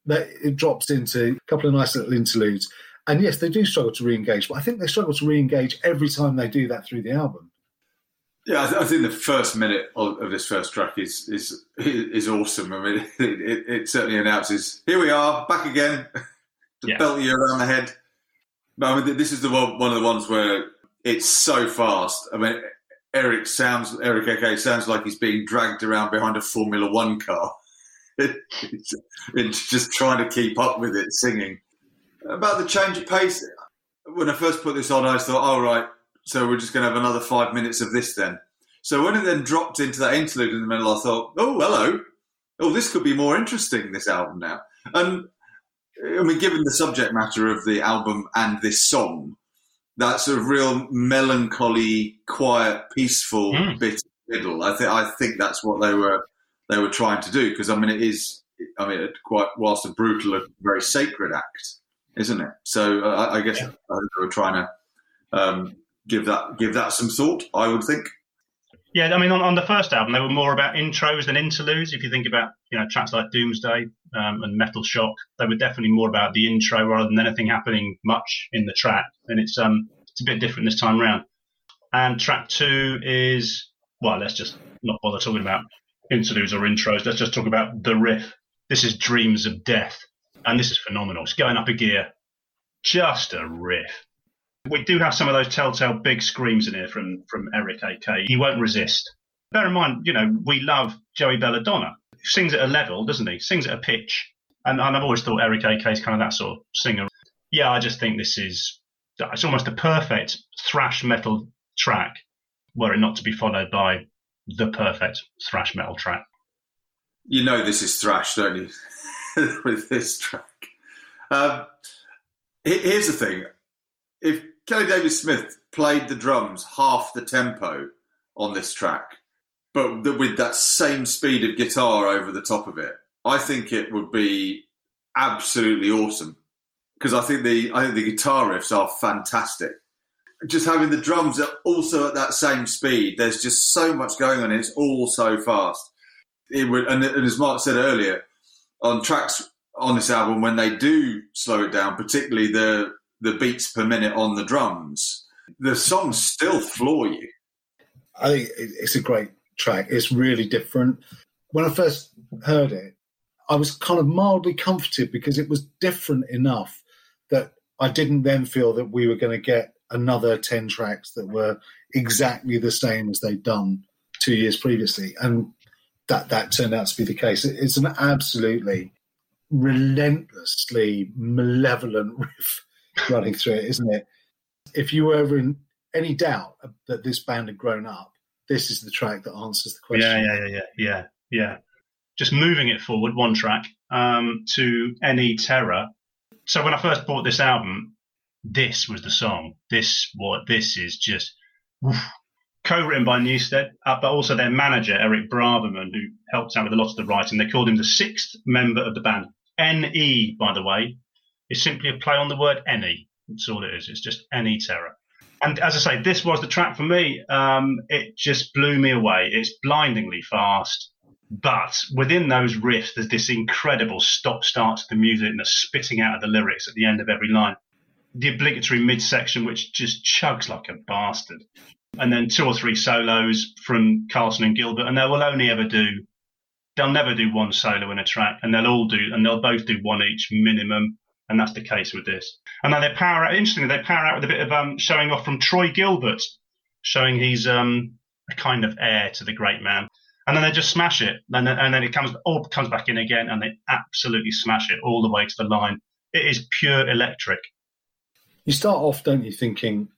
That it drops into a couple of nice little interludes. And yes, they do struggle to re-engage, but I think they struggle to re-engage every time they do that through the album. Yeah, I, th- I think the first minute of, of, this first track is is is awesome. I mean, it, it, it certainly announces, "Here we are, back again," to yeah. belt you around the head. But I mean, this is the one, one of the ones where it's so fast. I mean, Eric sounds Eric AK sounds like he's being dragged around behind a Formula One car. it's, just trying to keep up with it, singing. About the change of pace, when I first put this on, I thought, "All right, so we're just going to have another five minutes of this then." So when it then dropped into that interlude in the middle, I thought, "Oh, hello! Oh, this could be more interesting. This album now." And I mean, given the subject matter of the album and this song, that sort of real melancholy, quiet, peaceful mm. bit middle. I think I think that's what they were they were trying to do because I mean it is I mean quite whilst a brutal, a very sacred act, isn't it? So uh, I guess yeah. I they were trying to um, give that give that some thought. I would think. Yeah, I mean, on, on, the first album, they were more about intros than interludes. If you think about, you know, tracks like Doomsday um, and Metal Shock, they were definitely more about the intro rather than anything happening much in the track. And it's um, it's a bit different this time round. And track two is, well, let's just not bother talking about interludes or intros. Let's just talk about the riff. This is Dreams of Death, and this is phenomenal. It's going up a gear, just a riff. We do have some of those telltale big screams in here from from Eric AK. He won't resist. Bear in mind, you know, we love Joey Belladonna. He sings at a level, doesn't he? Sings at a pitch. And, and I've always thought Eric AK is kind of that sort of singer. Yeah, I just think this is it's almost a perfect thrash metal track, were it not to be followed by the perfect thrash metal track. You know this is thrash, don't you? With this track. Um, here's the thing: if Kelly David Smith played the drums half the tempo on this track, but with that same speed of guitar over the top of it, I think it would be absolutely awesome. Because I think the I think the guitar riffs are fantastic. Just having the drums also at that same speed, there's just so much going on. It's all so fast. It would, and, and as Mark said earlier, on tracks on this album, when they do slow it down, particularly the the beats per minute on the drums, the songs still floor you. I think it's a great track. It's really different. When I first heard it, I was kind of mildly comforted because it was different enough that I didn't then feel that we were going to get another 10 tracks that were exactly the same as they'd done two years previously. And that, that turned out to be the case. It's an absolutely relentlessly malevolent riff running through it, isn't it? If you were ever in any doubt that this band had grown up, this is the track that answers the question. Yeah, yeah, yeah, yeah, yeah, yeah. Just moving it forward one track um, to Any Terror. So when I first bought this album, this was the song. This what this is just woof, co-written by Newsted, uh, but also their manager Eric Braverman, who helped out with a lot of the writing. They called him the sixth member of the band. Ne, by the way, is simply a play on the word any. That's all it is. It's just any terror. And as I say, this was the track for me. Um, it just blew me away. It's blindingly fast. But within those riffs, there's this incredible stop start to the music and the spitting out of the lyrics at the end of every line. The obligatory midsection, which just chugs like a bastard. And then two or three solos from Carlson and Gilbert. And they will only ever do they'll never do one solo in a track, and they'll all do, and they'll both do one each minimum, and that's the case with this. And then they power out. Interestingly, they power out with a bit of um, showing off from Troy Gilbert, showing he's um, a kind of heir to the great man. And then they just smash it, and then, and then it comes all comes back in again, and they absolutely smash it all the way to the line. It is pure electric. You start off, don't you, thinking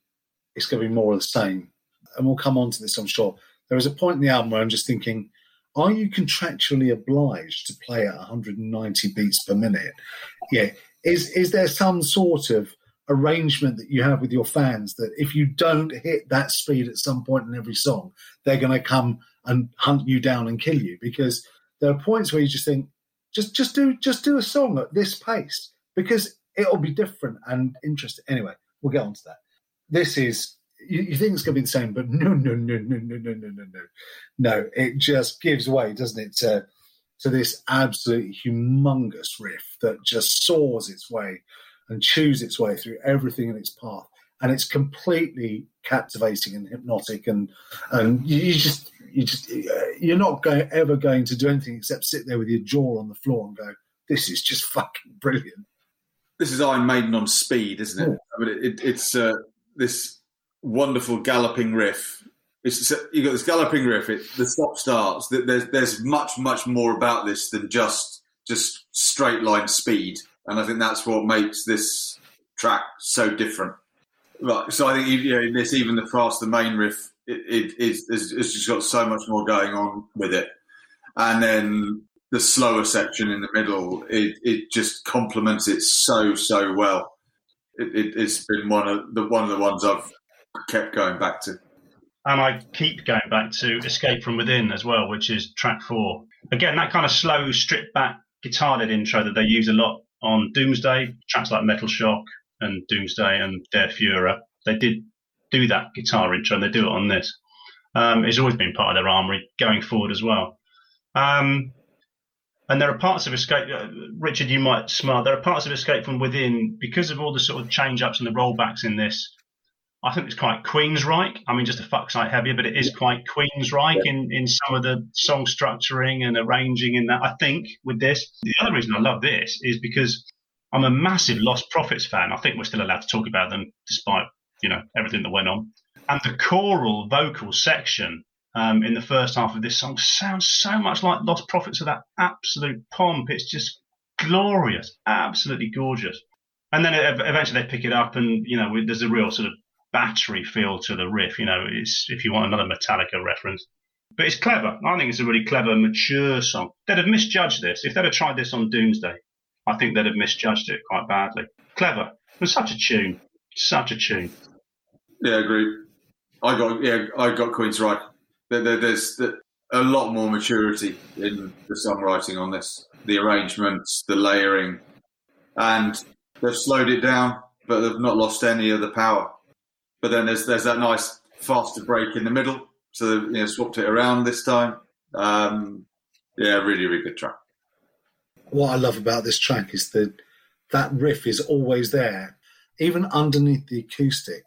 it's going to be more of the same, and we'll come on to this, I'm sure. There is a point in the album where I'm just thinking, are you contractually obliged to play at 190 beats per minute? Yeah. Is is there some sort of arrangement that you have with your fans that if you don't hit that speed at some point in every song, they're going to come and hunt you down and kill you? Because there are points where you just think, just just do just do a song at this pace because it'll be different and interesting. Anyway, we'll get on to that. This is you, you, think it's going to be the same, but no, no, no, no, no, no, no, no, no. No, it just gives way, doesn't it, to, to this absolutely humongous riff that just soars its way and chews its way through everything in its path. And it's completely captivating and hypnotic, and and you, just you just you're not going, ever going to do anything except sit there with your jaw on the floor and go, "This is just fucking brilliant." This is Iron Maiden on speed, isn't it? I mean, it, it, it's uh, this wonderful galloping riff. It's, you got this galloping riff. It, the stop starts. There's there's much much more about this than just just straight line speed, and I think that's what makes this track so different. Right. So I think you know, in this even the fast the main riff it, it, it's, it's just got so much more going on with it, and then the slower section in the middle it, it just complements it so so well. It, has been one of the one of the ones I've kept going back to. And I keep going back to Escape from Within as well, which is track four. Again, that kind of slow, stripped back guitar led intro that they use a lot on Doomsday, tracks like Metal Shock and Doomsday and Der Fuhrer. They did do that guitar intro and they do it on this. Um, it's always been part of their armory going forward as well. Um, and there are parts of Escape, uh, Richard, you might smile. There are parts of Escape from Within because of all the sort of change ups and the rollbacks in this I think it's quite Queensryche. I mean, just a fuck site heavier, but it is quite Queensryche yeah. in, in some of the song structuring and arranging in that. I think with this, the other reason I love this is because I'm a massive Lostprophets fan. I think we're still allowed to talk about them despite, you know, everything that went on. And the choral vocal section um, in the first half of this song sounds so much like Lostprophets of that absolute pomp. It's just glorious, absolutely gorgeous. And then eventually they pick it up, and you know, there's a real sort of battery feel to the riff. You know, it's if you want another Metallica reference. But it's clever. I think it's a really clever, mature song. They'd have misjudged this. If they'd have tried this on Doomsday, I think they'd have misjudged it quite badly. Clever. And such a tune. Such a tune. Yeah, I agree. I got yeah, I got Queensryche. There, there, there's a lot more maturity in the songwriting on this. The arrangements, the layering, and they've slowed it down, but they've not lost any of the power. But then there's there's that nice faster break in the middle, so you know swapped it around this time. Um, yeah, really really good track. What I love about this track is that that riff is always there, even underneath the acoustic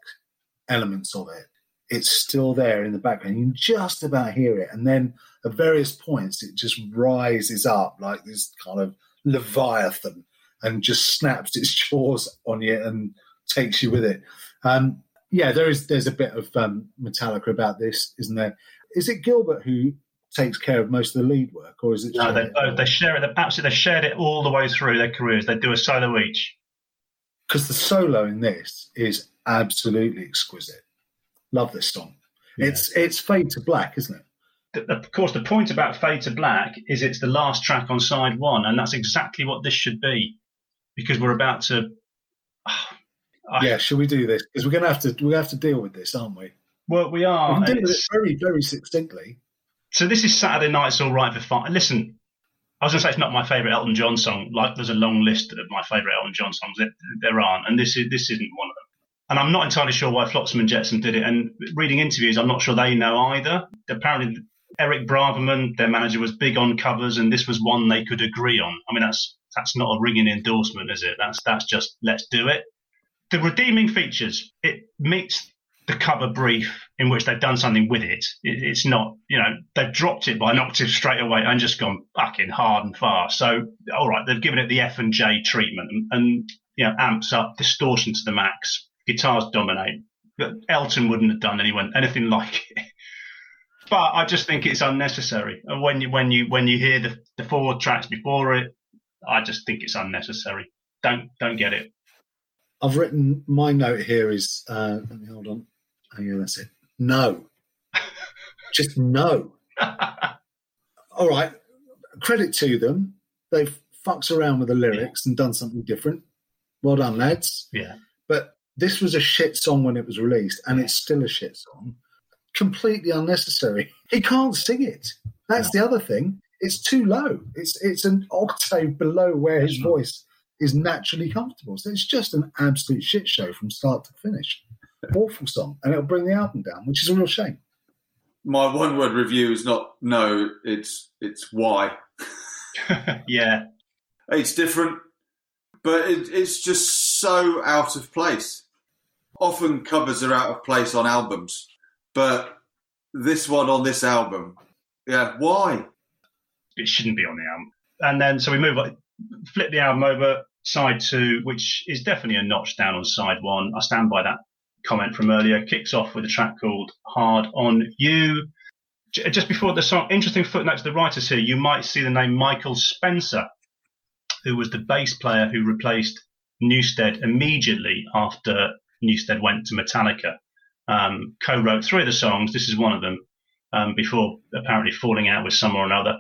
elements of it. It's still there in the background. You can just about hear it, and then at various points it just rises up like this kind of leviathan and just snaps its jaws on you and takes you with it. Um, yeah, there is. There's a bit of um, Metallica about this, isn't there? Is it Gilbert who takes care of most of the lead work, or is it? No, they both. They share it. They absolutely. They shared it all the way through their careers. They do a solo each. Because the solo in this is absolutely exquisite. Love this song. Yeah. It's it's Fade to Black, isn't it? Of course, the point about Fade to Black is it's the last track on side one, and that's exactly what this should be, because we're about to. Yeah, should we do this? Because we're going to have to we have to deal with this, aren't we? Well, we are. We can deal with it very very succinctly. So this is Saturday Night's All Right for Fun. Listen, I was going to say it's not my favourite Elton John song. Like there's a long list of my favourite Elton John songs. There, there aren't, and this is this isn't one of them. And I'm not entirely sure why Flotsam and Jetsam did it. And reading interviews, I'm not sure they know either. Apparently, Eric Braverman, their manager, was big on covers, and this was one they could agree on. I mean, that's that's not a ringing endorsement, is it? That's that's just let's do it the redeeming features it meets the cover brief in which they've done something with it. it. It's not, you know, they've dropped it by an octave straight away and just gone fucking hard and fast. So, all right, they've given it the F and J treatment and, and you know, amps up, distortion to the max, guitars dominate. But Elton wouldn't have done anyone anything like it. But I just think it's unnecessary. And when you when you when you hear the, the four tracks before it, I just think it's unnecessary. Don't don't get it. I've written my note here is uh, let me hold on. Oh yeah, that's it. No, just no. All right, credit to them. They've fucked around with the lyrics and done something different. Well done, lads. Yeah. But this was a shit song when it was released, and it's still a shit song. Completely unnecessary. He can't sing it. That's the other thing. It's too low. It's it's an octave below where his voice is naturally comfortable. So it's just an absolute shit show from start to finish. Awful song, and it'll bring the album down, which is a real shame. My one word review is not no, it's it's why. yeah. It's different, but it, it's just so out of place. Often covers are out of place on albums, but this one on this album, yeah, why? It shouldn't be on the album. And then so we move on, flip the album over, side two, which is definitely a notch down on side one. I stand by that comment from earlier. Kicks off with a track called Hard on You. Just before the song, interesting footnote to the writers here, you might see the name Michael Spencer, who was the bass player who replaced Newsted immediately after Newsted went to Metallica. Um, co-wrote three of the songs. This is one of them. Um, before apparently falling out with someone or another,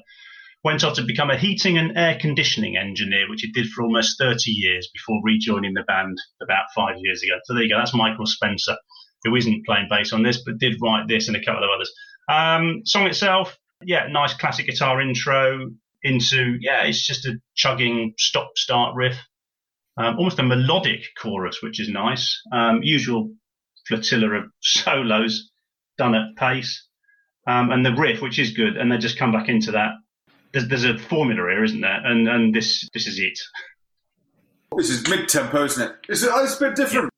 went on to become a heating and air conditioning engineer, which he did for almost 30 years before rejoining the band about five years ago. So there you go. That's Michael Spencer, who isn't playing bass on this, but did write this and a couple of others. Um, song itself, yeah, nice classic guitar intro into, yeah, it's just a chugging stop start riff. Um, almost a melodic chorus, which is nice. Um, usual flotilla of solos done at pace. Um, and the riff, which is good, and they just come back into that. There's, there's a formula here, isn't there? And and this this is it. This is mid tempo, isn't it? It's, it's a bit different.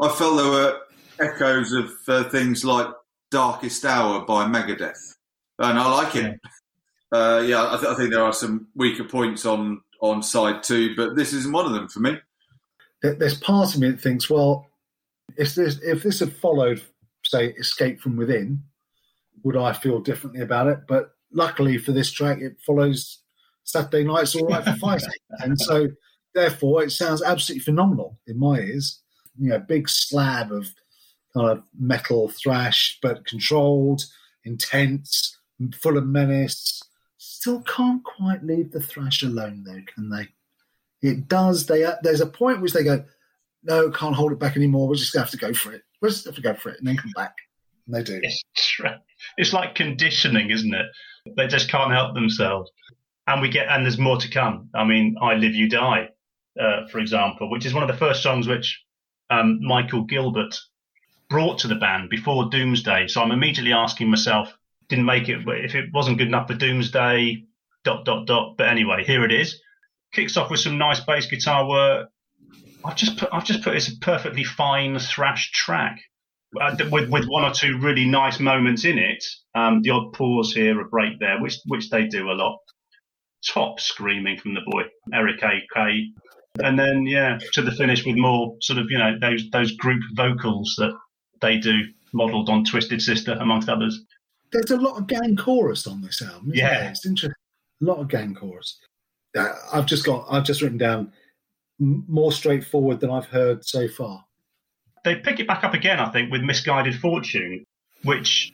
I felt there were echoes of uh, things like Darkest Hour by Megadeth, and I like it. Uh, yeah, I, th- I think there are some weaker points on on side two, but this isn't one of them for me. There- There's part of me that thinks, well, if this if this had followed, say, Escape from Within, would I feel differently about it? But luckily for this track, it follows Saturday Night's All Right for Fighting, and so therefore it sounds absolutely phenomenal in my ears. You know, big slab of kind of metal thrash, but controlled, intense, full of menace. Still can't quite leave the thrash alone, though, can they? It does. They uh, there's a point which they go, no, can't hold it back anymore. We're just gonna have to go for it. We'll just have to go for it, and then come back. They do. It's, it's like conditioning, isn't it? They just can't help themselves. And we get, and there's more to come. I mean, I Live You Die, uh, for example, which is one of the first songs which um, Michael Gilbert brought to the band before Doomsday. So I'm immediately asking myself, didn't make it, if it wasn't good enough for Doomsday, dot, dot, dot. But anyway, here it is. Kicks off with some nice bass guitar work. I've just put, I've just put it's a perfectly fine thrash track uh, with with one or two really nice moments in it. Um, the odd pause here, a break there, which which they do a lot. Top screaming from the boy Eric A.K. And then yeah, to the finish with more sort of you know those those group vocals that they do, modelled on Twisted Sister amongst others. There's a lot of gang chorus on this album. Yeah. it's interesting. A lot of gang chorus. Uh, I've just got. I've just written down more straightforward than I've heard so far. They pick it back up again, I think, with Misguided Fortune, which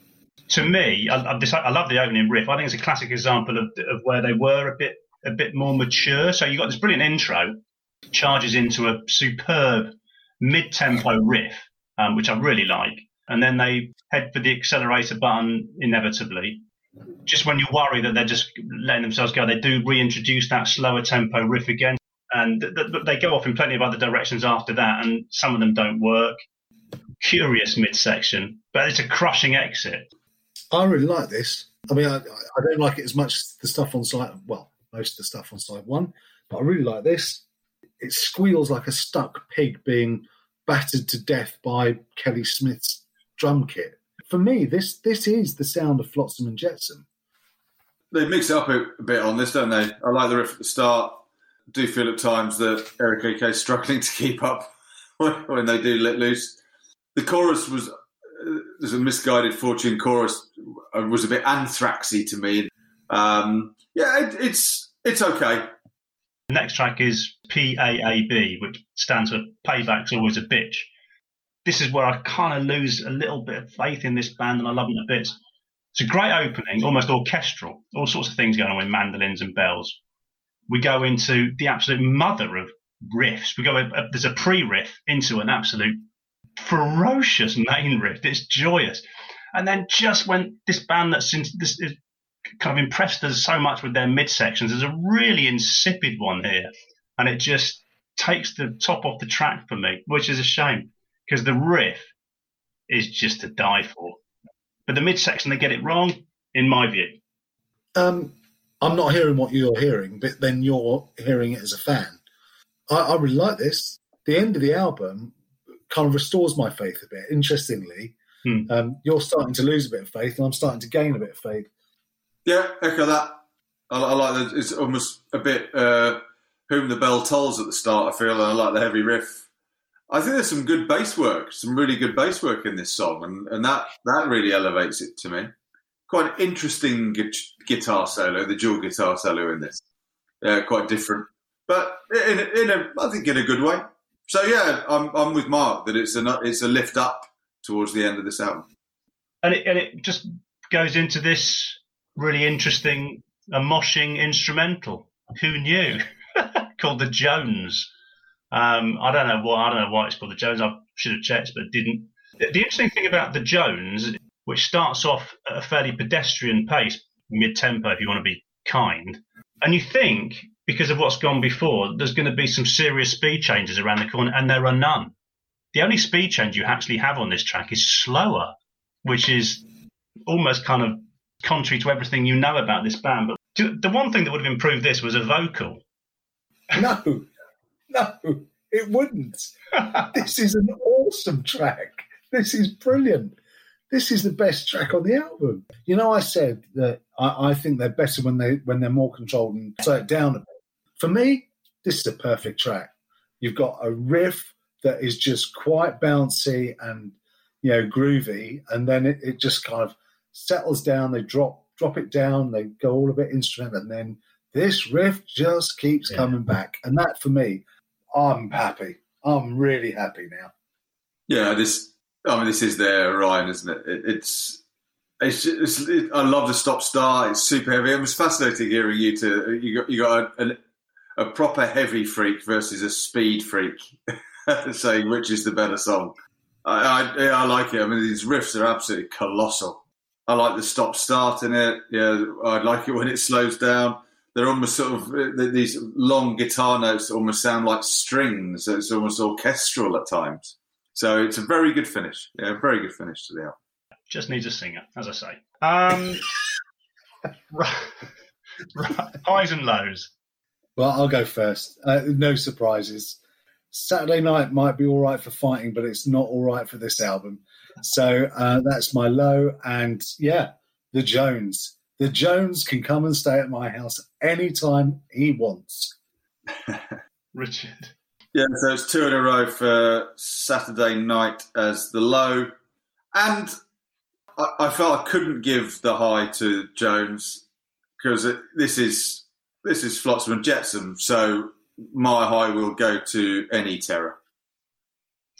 to me, I, I, I love the opening riff. I think it's a classic example of, of where they were a bit a bit more mature. So you've got this brilliant intro, charges into a superb mid-tempo riff, um, which I really like, and then they head for the accelerator button inevitably. Just when you worry that they're just letting themselves go, they do reintroduce that slower tempo riff again and th- th- they go off in plenty of other directions after that, and some of them don't work. Curious midsection, but it's a crushing exit. I really like this. I mean, I, I don't like it as much as the stuff on side. Well, most of the stuff on side one, but I really like this. It squeals like a stuck pig being battered to death by Kelly Smith's drum kit. For me, this this is the sound of Flotsam and Jetsam. They mix it up a, a bit on this, don't they? I like the riff at the start. Do feel at times that Eric AK is struggling to keep up when they do let loose. The chorus was uh, there's a misguided fortune chorus uh, was a bit anthraxy to me. Um, yeah, it, it's it's okay. The next track is PAAB, which stands for Payback's Always a Bitch. This is where I kind of lose a little bit of faith in this band, and I love them a bit. It's a great opening, almost orchestral, all sorts of things going on with mandolins and bells. We go into the absolute mother of riffs. We go, uh, there's a pre riff into an absolute ferocious main riff. It's joyous. And then just when this band that's since this is kind of impressed us so much with their midsections, there's a really insipid one here. And it just takes the top off the track for me, which is a shame because the riff is just to die for. But the midsection, they get it wrong, in my view. Um, I'm not hearing what you're hearing, but then you're hearing it as a fan. I, I really like this. The end of the album kind of restores my faith a bit. Interestingly, hmm. um, you're starting to lose a bit of faith, and I'm starting to gain a bit of faith. Yeah, echo that. I, I like that. It's almost a bit uh, "Whom the Bell Tolls" at the start. I feel, and I like the heavy riff. I think there's some good bass work, some really good bass work in this song, and, and that that really elevates it to me. Quite an interesting gu- guitar solo, the dual guitar solo in this. Yeah, quite different, but in, in a, I think in a good way. So yeah, I'm I'm with Mark that it's a it's a lift up towards the end of this album, and it and it just goes into this really interesting a moshing instrumental. Who knew? called the Jones. Um, I don't know why. I don't know why it's called the Jones. I should have checked, but didn't. The interesting thing about the Jones, which starts off at a fairly pedestrian pace, mid tempo, if you want to be kind, and you think because of what's gone before, there's going to be some serious speed changes around the corner, and there are none. The only speed change you actually have on this track is slower, which is almost kind of contrary to everything you know about this band. But the one thing that would have improved this was a vocal. No, no, it wouldn't. this is an awesome track. This is brilliant. This is the best track on the album. You know, I said that I, I think they're better when they when they're more controlled and slow it down a bit. For me, this is a perfect track. You've got a riff that is just quite bouncy and you know groovy, and then it, it just kind of settles down. They drop drop it down. They go all a bit instrumental, and then this riff just keeps yeah. coming back. And that for me, I'm happy. I'm really happy now. Yeah, this. I mean, this is their Orion, isn't it? it it's it's, it's it, I love the stop start. It's super heavy. It was fascinating hearing you to you got you got a, a proper heavy freak versus a speed freak, saying which is the better song. I, I, yeah, I like it. I mean, these riffs are absolutely colossal. I like the stop start in it. Yeah, I like it when it slows down. They're almost sort of these long guitar notes almost sound like strings. It's almost orchestral at times. So it's a very good finish. Yeah, a very good finish to the album. Just needs a singer, as I say. Um, highs and lows. Well, I'll go first. Uh, no surprises. Saturday Night might be all right for fighting, but it's not all right for this album. So uh, that's my low. And yeah, the Jones. The Jones can come and stay at my house anytime he wants. Richard. Yeah, so it's two in a row for Saturday night as the low. And I, I felt I couldn't give the high to Jones because this is this is Flotsam and Jetsam, so my high will go to any terror.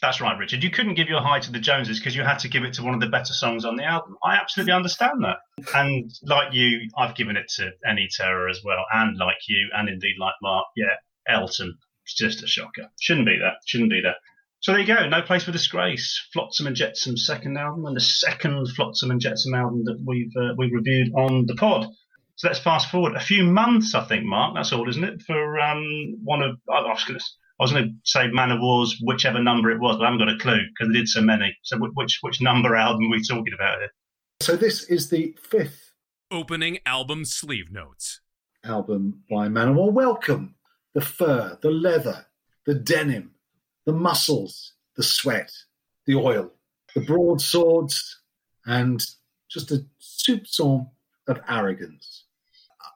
That's right, Richard. You couldn't give your high to the Joneses because you had to give it to one of the better songs on the album. I absolutely understand that. And like you, I've given it to Any Terror as well. And like you, and indeed like Mark, yeah, Elton. It's just a shocker. Shouldn't be there. Shouldn't be there. So there you go. No Place for Disgrace. Flotsam and Jetsam's second album and the second Flotsam and Jetsam album that we've uh, we reviewed on the pod. So let's fast forward a few months, I think, Mark. That's all, isn't it? For um, one of I was going to I was going to say Manowar's, whichever number it was, but I haven't got a clue because they did so many. So which which number album are we talking about here? So this is the fifth opening album sleeve notes album by Man of Manowar. Welcome the fur, the leather, the denim, the muscles, the sweat, the oil. the broadswords, and just a soupçon of arrogance.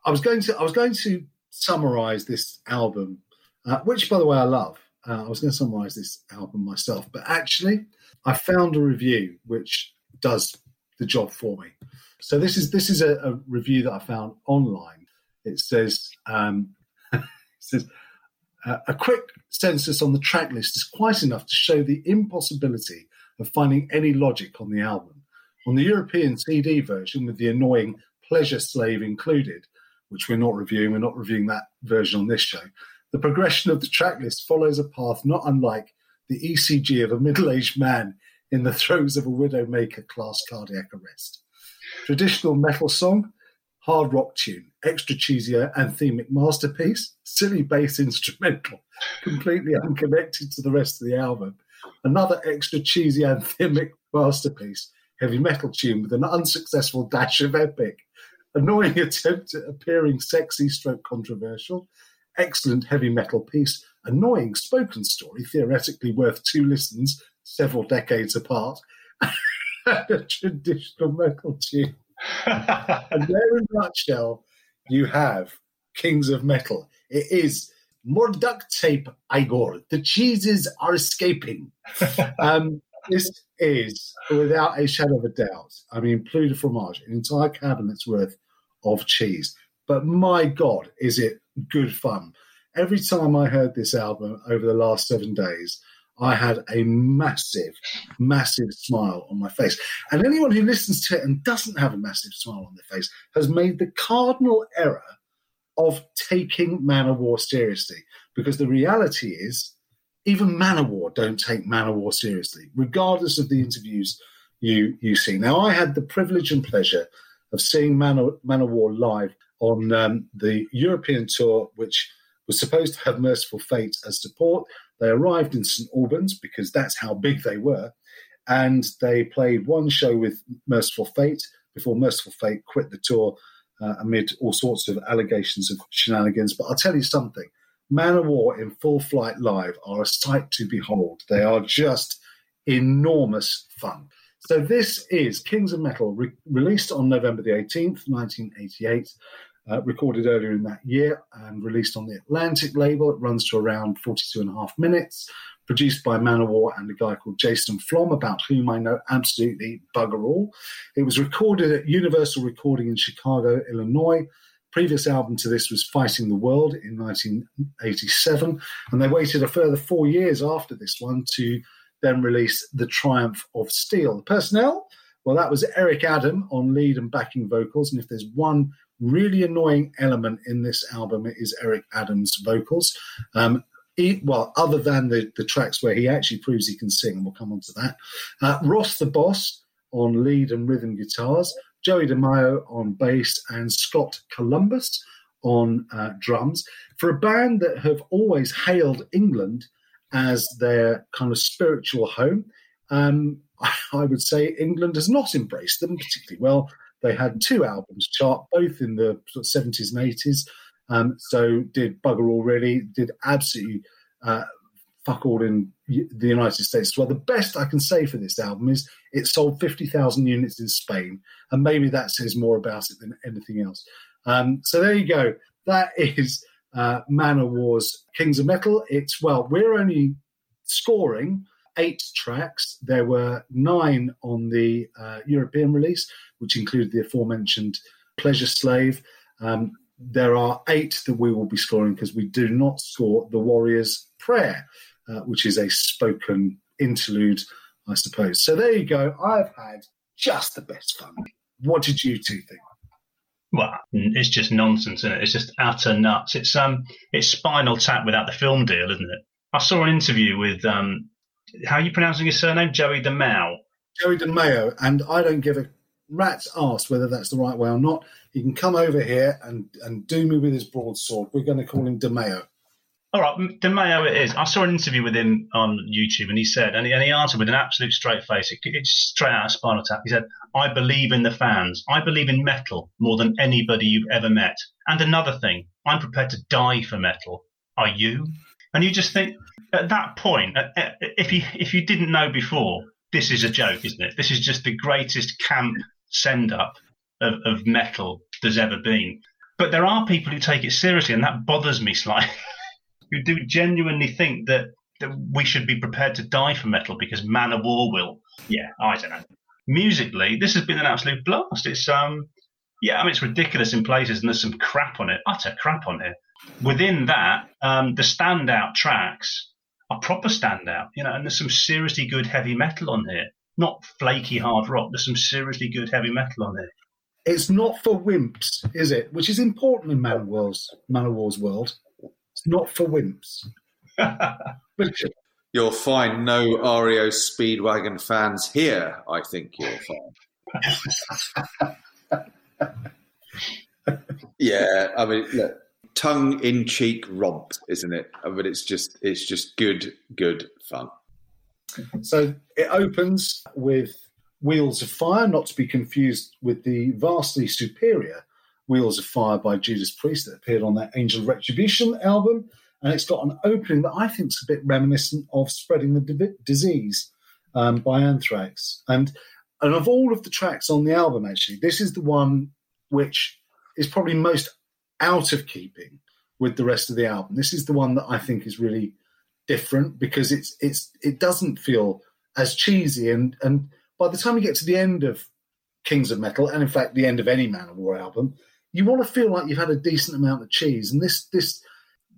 I was going to I was going to summarize this album, uh, which by the way I love. Uh, I was going to summarize this album myself, but actually I found a review which does the job for me. So this is this is a, a review that I found online. It says um, says uh, a quick census on the track list is quite enough to show the impossibility of finding any logic on the album. On the European CD version, with the annoying Pleasure Slave included, which we're not reviewing, we're not reviewing that version on this show. The progression of the track list follows a path not unlike the ECG of a middle aged man in the throes of a widowmaker class cardiac arrest. Traditional metal song, hard rock tune, extra cheesy anthemic masterpiece, silly bass instrumental, completely unconnected to the rest of the album. Another extra cheesy anthemic masterpiece, heavy metal tune with an unsuccessful dash of epic. Annoying attempt at appearing sexy stroke controversial, excellent heavy metal piece, annoying spoken story, theoretically worth two listens several decades apart, a traditional metal tune. And there, in a nutshell, you have Kings of Metal. It is more duct tape, Igor. The cheeses are escaping. um, this is, without a shadow of a doubt, I mean, plus de fromage, an entire cabinet's worth of cheese. But my God, is it good fun. Every time I heard this album over the last seven days, I had a massive, massive smile on my face. And anyone who listens to it and doesn't have a massive smile on their face has made the cardinal error of taking Manowar seriously. Because the reality is, even Manowar don't take Manowar seriously, regardless of the interviews you you see. Now, I had the privilege and pleasure of seeing Manowar live on um, the European tour, which was supposed to have Mercyful Fate as support. They arrived in St Albans because that's how big they were, and they played one show with Mercyful Fate before Mercyful Fate quit the tour uh, amid all sorts of allegations of shenanigans. But I'll tell you something Manowar in full flight live are a sight to behold. They are just enormous fun. So this is Kings of Metal, re- released on November the 18th, 1988 uh, recorded earlier in that year and released on the Atlantic label. It runs to around 42 and a half minutes, produced by Manowar and a guy called Jason Flom, about whom I know absolutely bugger all. It was recorded at Universal Recording in Chicago, Illinois. Previous album to this was Fighting the World in 1987, and they waited a further four years after this one to then release The Triumph of Steel. The personnel, well, that was Eric Adam on lead and backing vocals, and if there's one really annoying element in this album is Eric Adams' vocals. Um, he, well, other than the, the tracks where he actually proves he can sing, we'll come on to that. Uh, Ross the Boss on lead and rhythm guitars, Joey DeMaio on bass, and Scott Columbus on uh, drums. For a band that have always hailed England as their kind of spiritual home, um, I would say England has not embraced them particularly well. They had two albums chart, both in the sort of 70s and 80s. Um, so did bugger all really, did absolutely uh, fuck all in the United States well. The best I can say for this album is it sold 50,000 units in Spain, and maybe that says more about it than anything else. Um, so there you go. That is uh, Manowar's Kings of Metal. It's, well, we're only scoring eight tracks. There were nine on the uh, European release, which included the aforementioned Pleasure Slave. Um, there are eight that we will be scoring because we do not score The Warrior's Prayer, uh, which is a spoken interlude, I suppose. So there you go. I've had just the best fun. What did you two think? Well, it's just nonsense, isn't it? It's just utter nuts. It's um, it's Spinal Tap without the film deal, isn't it? I saw an interview with um, how are you pronouncing his surname? Joey DeMao. Joey DeMaio, and I don't give a rat's ass whether that's the right way or not. He can come over here and, and do me with his broadsword. We're going to call him DeMaio. All right, DeMaio it is. I saw an interview with him on YouTube, and he said, and he, and he answered with an absolute straight face. It, it's straight out of Spinal Tap. He said, "I believe in the fans. I believe in metal more than anybody you've ever met. And another thing, I'm prepared to die for metal. Are you?" And you just think, at that point, if you if you didn't know before, this is a joke, isn't it? This is just the greatest camp send up of, of metal there's ever been. But there are people who take it seriously, and that bothers me slightly. who do genuinely think that, that we should be prepared to die for metal because Manowar will. Yeah, I don't know. Musically, this has been an absolute blast. It's um, yeah, I mean it's ridiculous in places, and there's some crap on it, utter crap on it. Within that, um, the standout tracks are proper standout, you know, and there's some seriously good heavy metal on here. Not flaky hard rock. There's some seriously good heavy metal on here. It's not for wimps, is it? Which is important in Manowar's Manowar's world. It's not for wimps. Richard. You'll find no REO Speedwagon fans here, I think you'll find. yeah, I mean, look, tongue in cheek romp, isn't it? But it's just it's just good, good fun. So it opens with Wheels of Fire, not to be confused with the vastly superior Wheels of Fire by Judas Priest that appeared on that Angel Retribution album. And it's got an opening that I think is a bit reminiscent of Spreading the Disease um, by Anthrax. And and of all of the tracks on the album, actually, this is the one which is probably most out of keeping with the rest of the album. This is the one that I think is really different because it's it's it doesn't feel as cheesy and and by the time you get to the end of Kings of Metal and in fact the end of any Manowar album, you want to feel like you've had a decent amount of cheese. And this this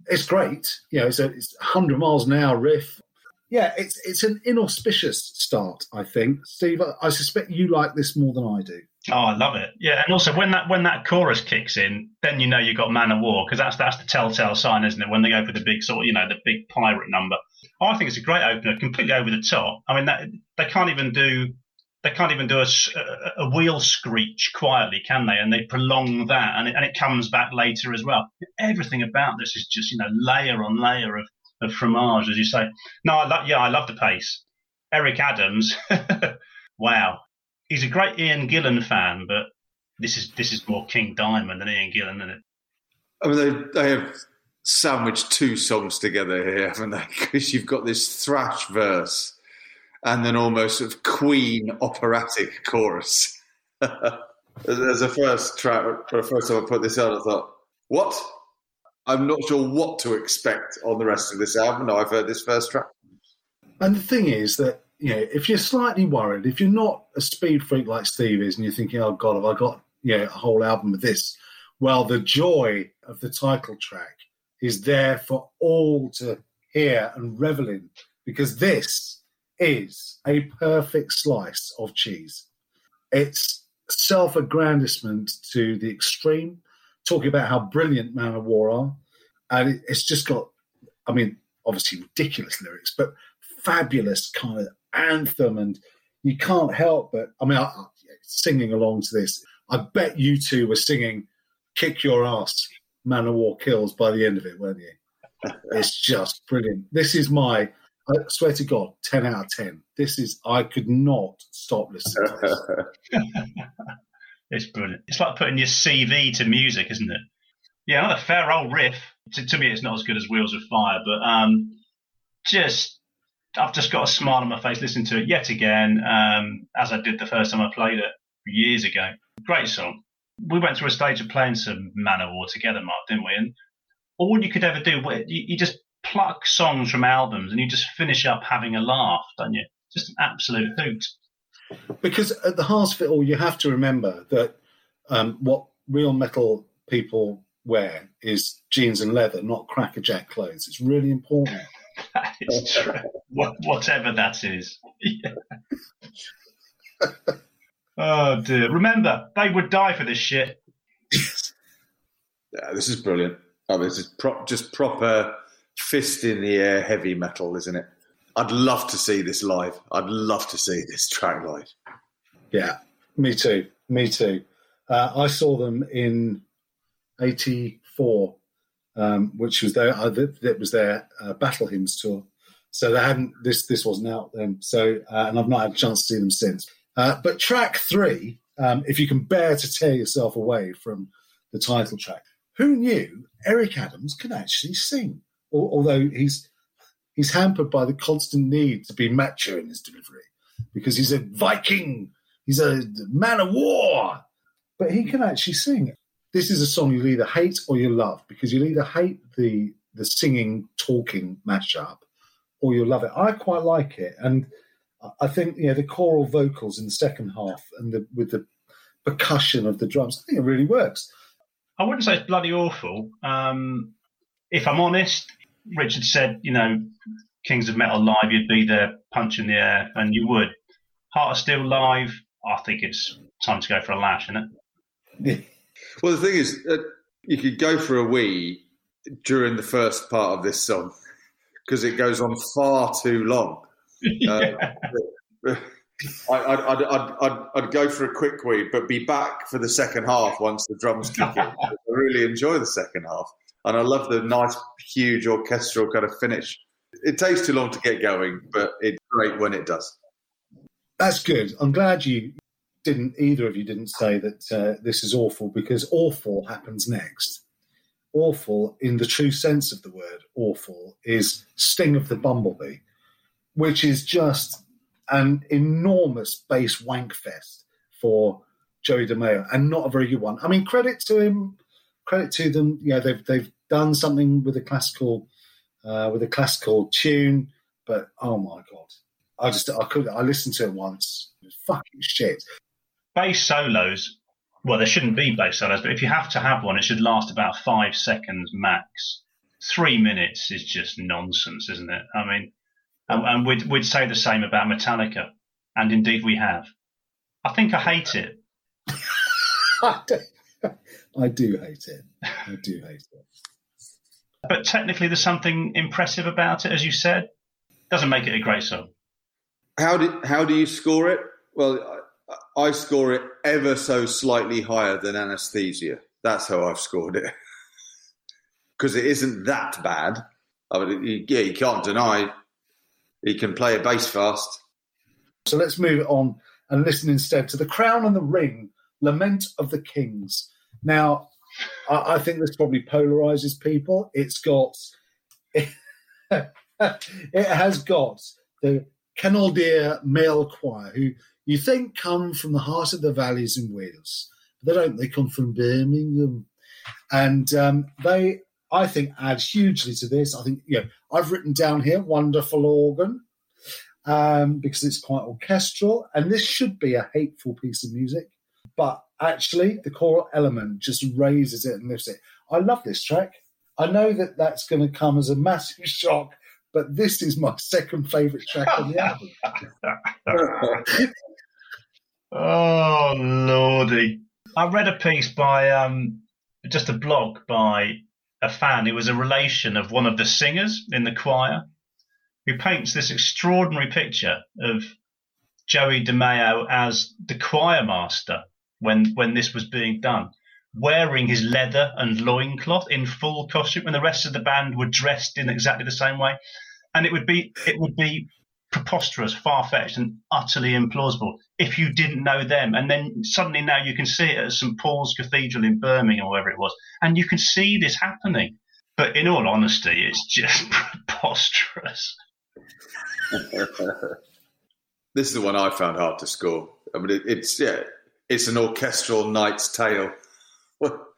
it's great. You know, it's a it's 100 miles an hour riff. Yeah, it's it's an inauspicious start, I think. Steve, I, I suspect you like this more than I do. Oh, I love it. Yeah, and also when that when that chorus kicks in, then you know you've got Manowar because that's that's the telltale sign, isn't it? When they go for the big sort, of, you know, the big pirate number. I think it's a great opener, completely over the top. I mean, that, they can't even do they can't even do a, a, wheel screech quietly, can they? And they prolong that, and it, and it comes back later as well. Everything about this is just you know layer on layer of, of fromage, as you say. No, I love yeah, I love the pace. Eric Adams, wow, he's a great Ian Gillan fan, but this is this is more King Diamond than Ian Gillan, isn't it? I mean, they, they have sandwiched two songs together here, haven't they? Because you've got this thrash verse and then almost sort of Queen operatic chorus. As a first track, for the first time I put this out, I thought, what? I'm not sure what to expect on the rest of this album. No, I've heard this first track. And the thing is that, you know, if you're slightly worried, if you're not a speed freak like Steve is, and you're thinking, oh God, have I got, you know, a whole album of this? Well, the joy of the title track is there for all to hear and revel in because this is a perfect slice of cheese. It's self aggrandizement to the extreme, talking about how brilliant Manowar are. And it's just got, I mean, obviously ridiculous lyrics, but fabulous kind of anthem. And you can't help but, I mean, I, I, singing along to this. I bet you two were singing Kick Your Ass, Manowar Kills by the end of it, weren't you? it's just brilliant. This is my I swear to God, 10 out of 10. This is, I could not stop listening to this. it's brilliant. It's like putting your CV to music, isn't it? Yeah, another fair old riff. To, to me, it's not as good as Wheels of Fire, but um, just, I've just got a smile on my face listening to it yet again, um, as I did the first time I played it years ago. Great song. We went through a stage of playing some Manowar together, Mark, didn't we? And all you could ever do, you, you just pluck songs from albums and you just finish up having a laugh, don't you? Just an absolute hoot. Because at the heart of it all, you have to remember that um, what real metal people wear is jeans and leather, not crackerjack clothes. It's really important. that is true. What, whatever that is. oh dear! Remember, they would die for this shit. yeah, this is brilliant. Oh, this is pro- just proper fist in the air heavy metal, isn't it? I'd love to see this live. I'd love to see this track live. Yeah, me too. Me too. Uh, I saw them in '84, um, which was their uh, that was their uh, Battle Hymns tour. So they hadn't this this wasn't out then. So uh, and I've not had a chance to see them since. Uh, but track three, um, if you can bear to tear yourself away from the title track, who knew Eric Adams can actually sing? although he's he's hampered by the constant need to be macho in his delivery. because he's a Viking, he's a man of war. But he can actually sing. This is a song you'll either hate or you love because you'll either hate the the singing, talking mashup, or you'll love it. I quite like it, and I think you know the choral vocals in the second half and the, with the percussion of the drums. I think it really works. I wouldn't say it's bloody awful. Um, if I'm honest, Richard said, you know, Kings of Metal live, you'd be there punching the air, and you would. Heart of Steel live, I think it's time to go for a lash, isn't it? well, the thing is, uh, you could go for a wee during the first part of this song because it goes on far too long. yeah. uh, I'd, I'd, I'd, I'd, go for a quick wee, but be back for the second half once the drums kick in. I really enjoy the second half. And I love the nice, huge orchestral kind of finish. It takes too long to get going, but it's great when it does. That's good. I'm glad you didn't, either of you didn't say that uh, this is awful because awful happens next. Awful, in the true sense of the word, awful, is Sting of the Bumblebee, which is just an enormous bass wank fest for Joey DeMaio, and not a very good one. I mean, credit to him, credit to them. Yeah, they've they've done something with a classical uh, with a classical tune, but oh my god, I just I could I listened to it once. It fucking shit. Bass solos. Well, there shouldn't be bass solos, but if you have to have one, it should last about five seconds max. Three minutes is just nonsense, isn't it? I mean, and, and we'd, we'd say the same about Metallica, and indeed we have. I think I hate it. I, do, I do hate it. I do hate it. But technically, there's something impressive about it, as you said. Doesn't make it a great song. How do how do you score it? Well, I, I score it ever so slightly higher than Anesthesia. That's how I've scored it because it isn't that bad. I mean, yeah, you can't deny he can play a bass fast. So let's move on and listen instead to The Crown and the Ring, Lament of the Kings. Now, I, I think this probably polarizes people. It's got, it, it has got the Canoldir male choir, who you think come from the heart of the valleys in Wales. They don't, they come from Birmingham. And um, they I think add hugely to this. I think, you know, I've written down here wonderful organ um, because it's quite orchestral, and this should be a hateful piece of music, but actually the choral element just raises it and lifts it. I love this track. I know that that's going to come as a massive shock, but this is my second favourite track on the album. oh lordy! I read a piece by um, just a blog by a fan who was a relation of one of the singers in the choir, who paints this extraordinary picture of Joey DeMaio as the choir master when when this was being done, wearing his leather and loincloth in full costume, and the rest of the band were dressed in exactly the same way. And it would be it would be preposterous, far fetched, and utterly implausible if you didn't know them. And then suddenly now you can see it at St Paul's Cathedral in Birmingham or wherever it was, and you can see this happening. But in all honesty, it's just preposterous. this is the one I found hard to score. I mean, it, it's yeah, it's an orchestral Knight's Tale.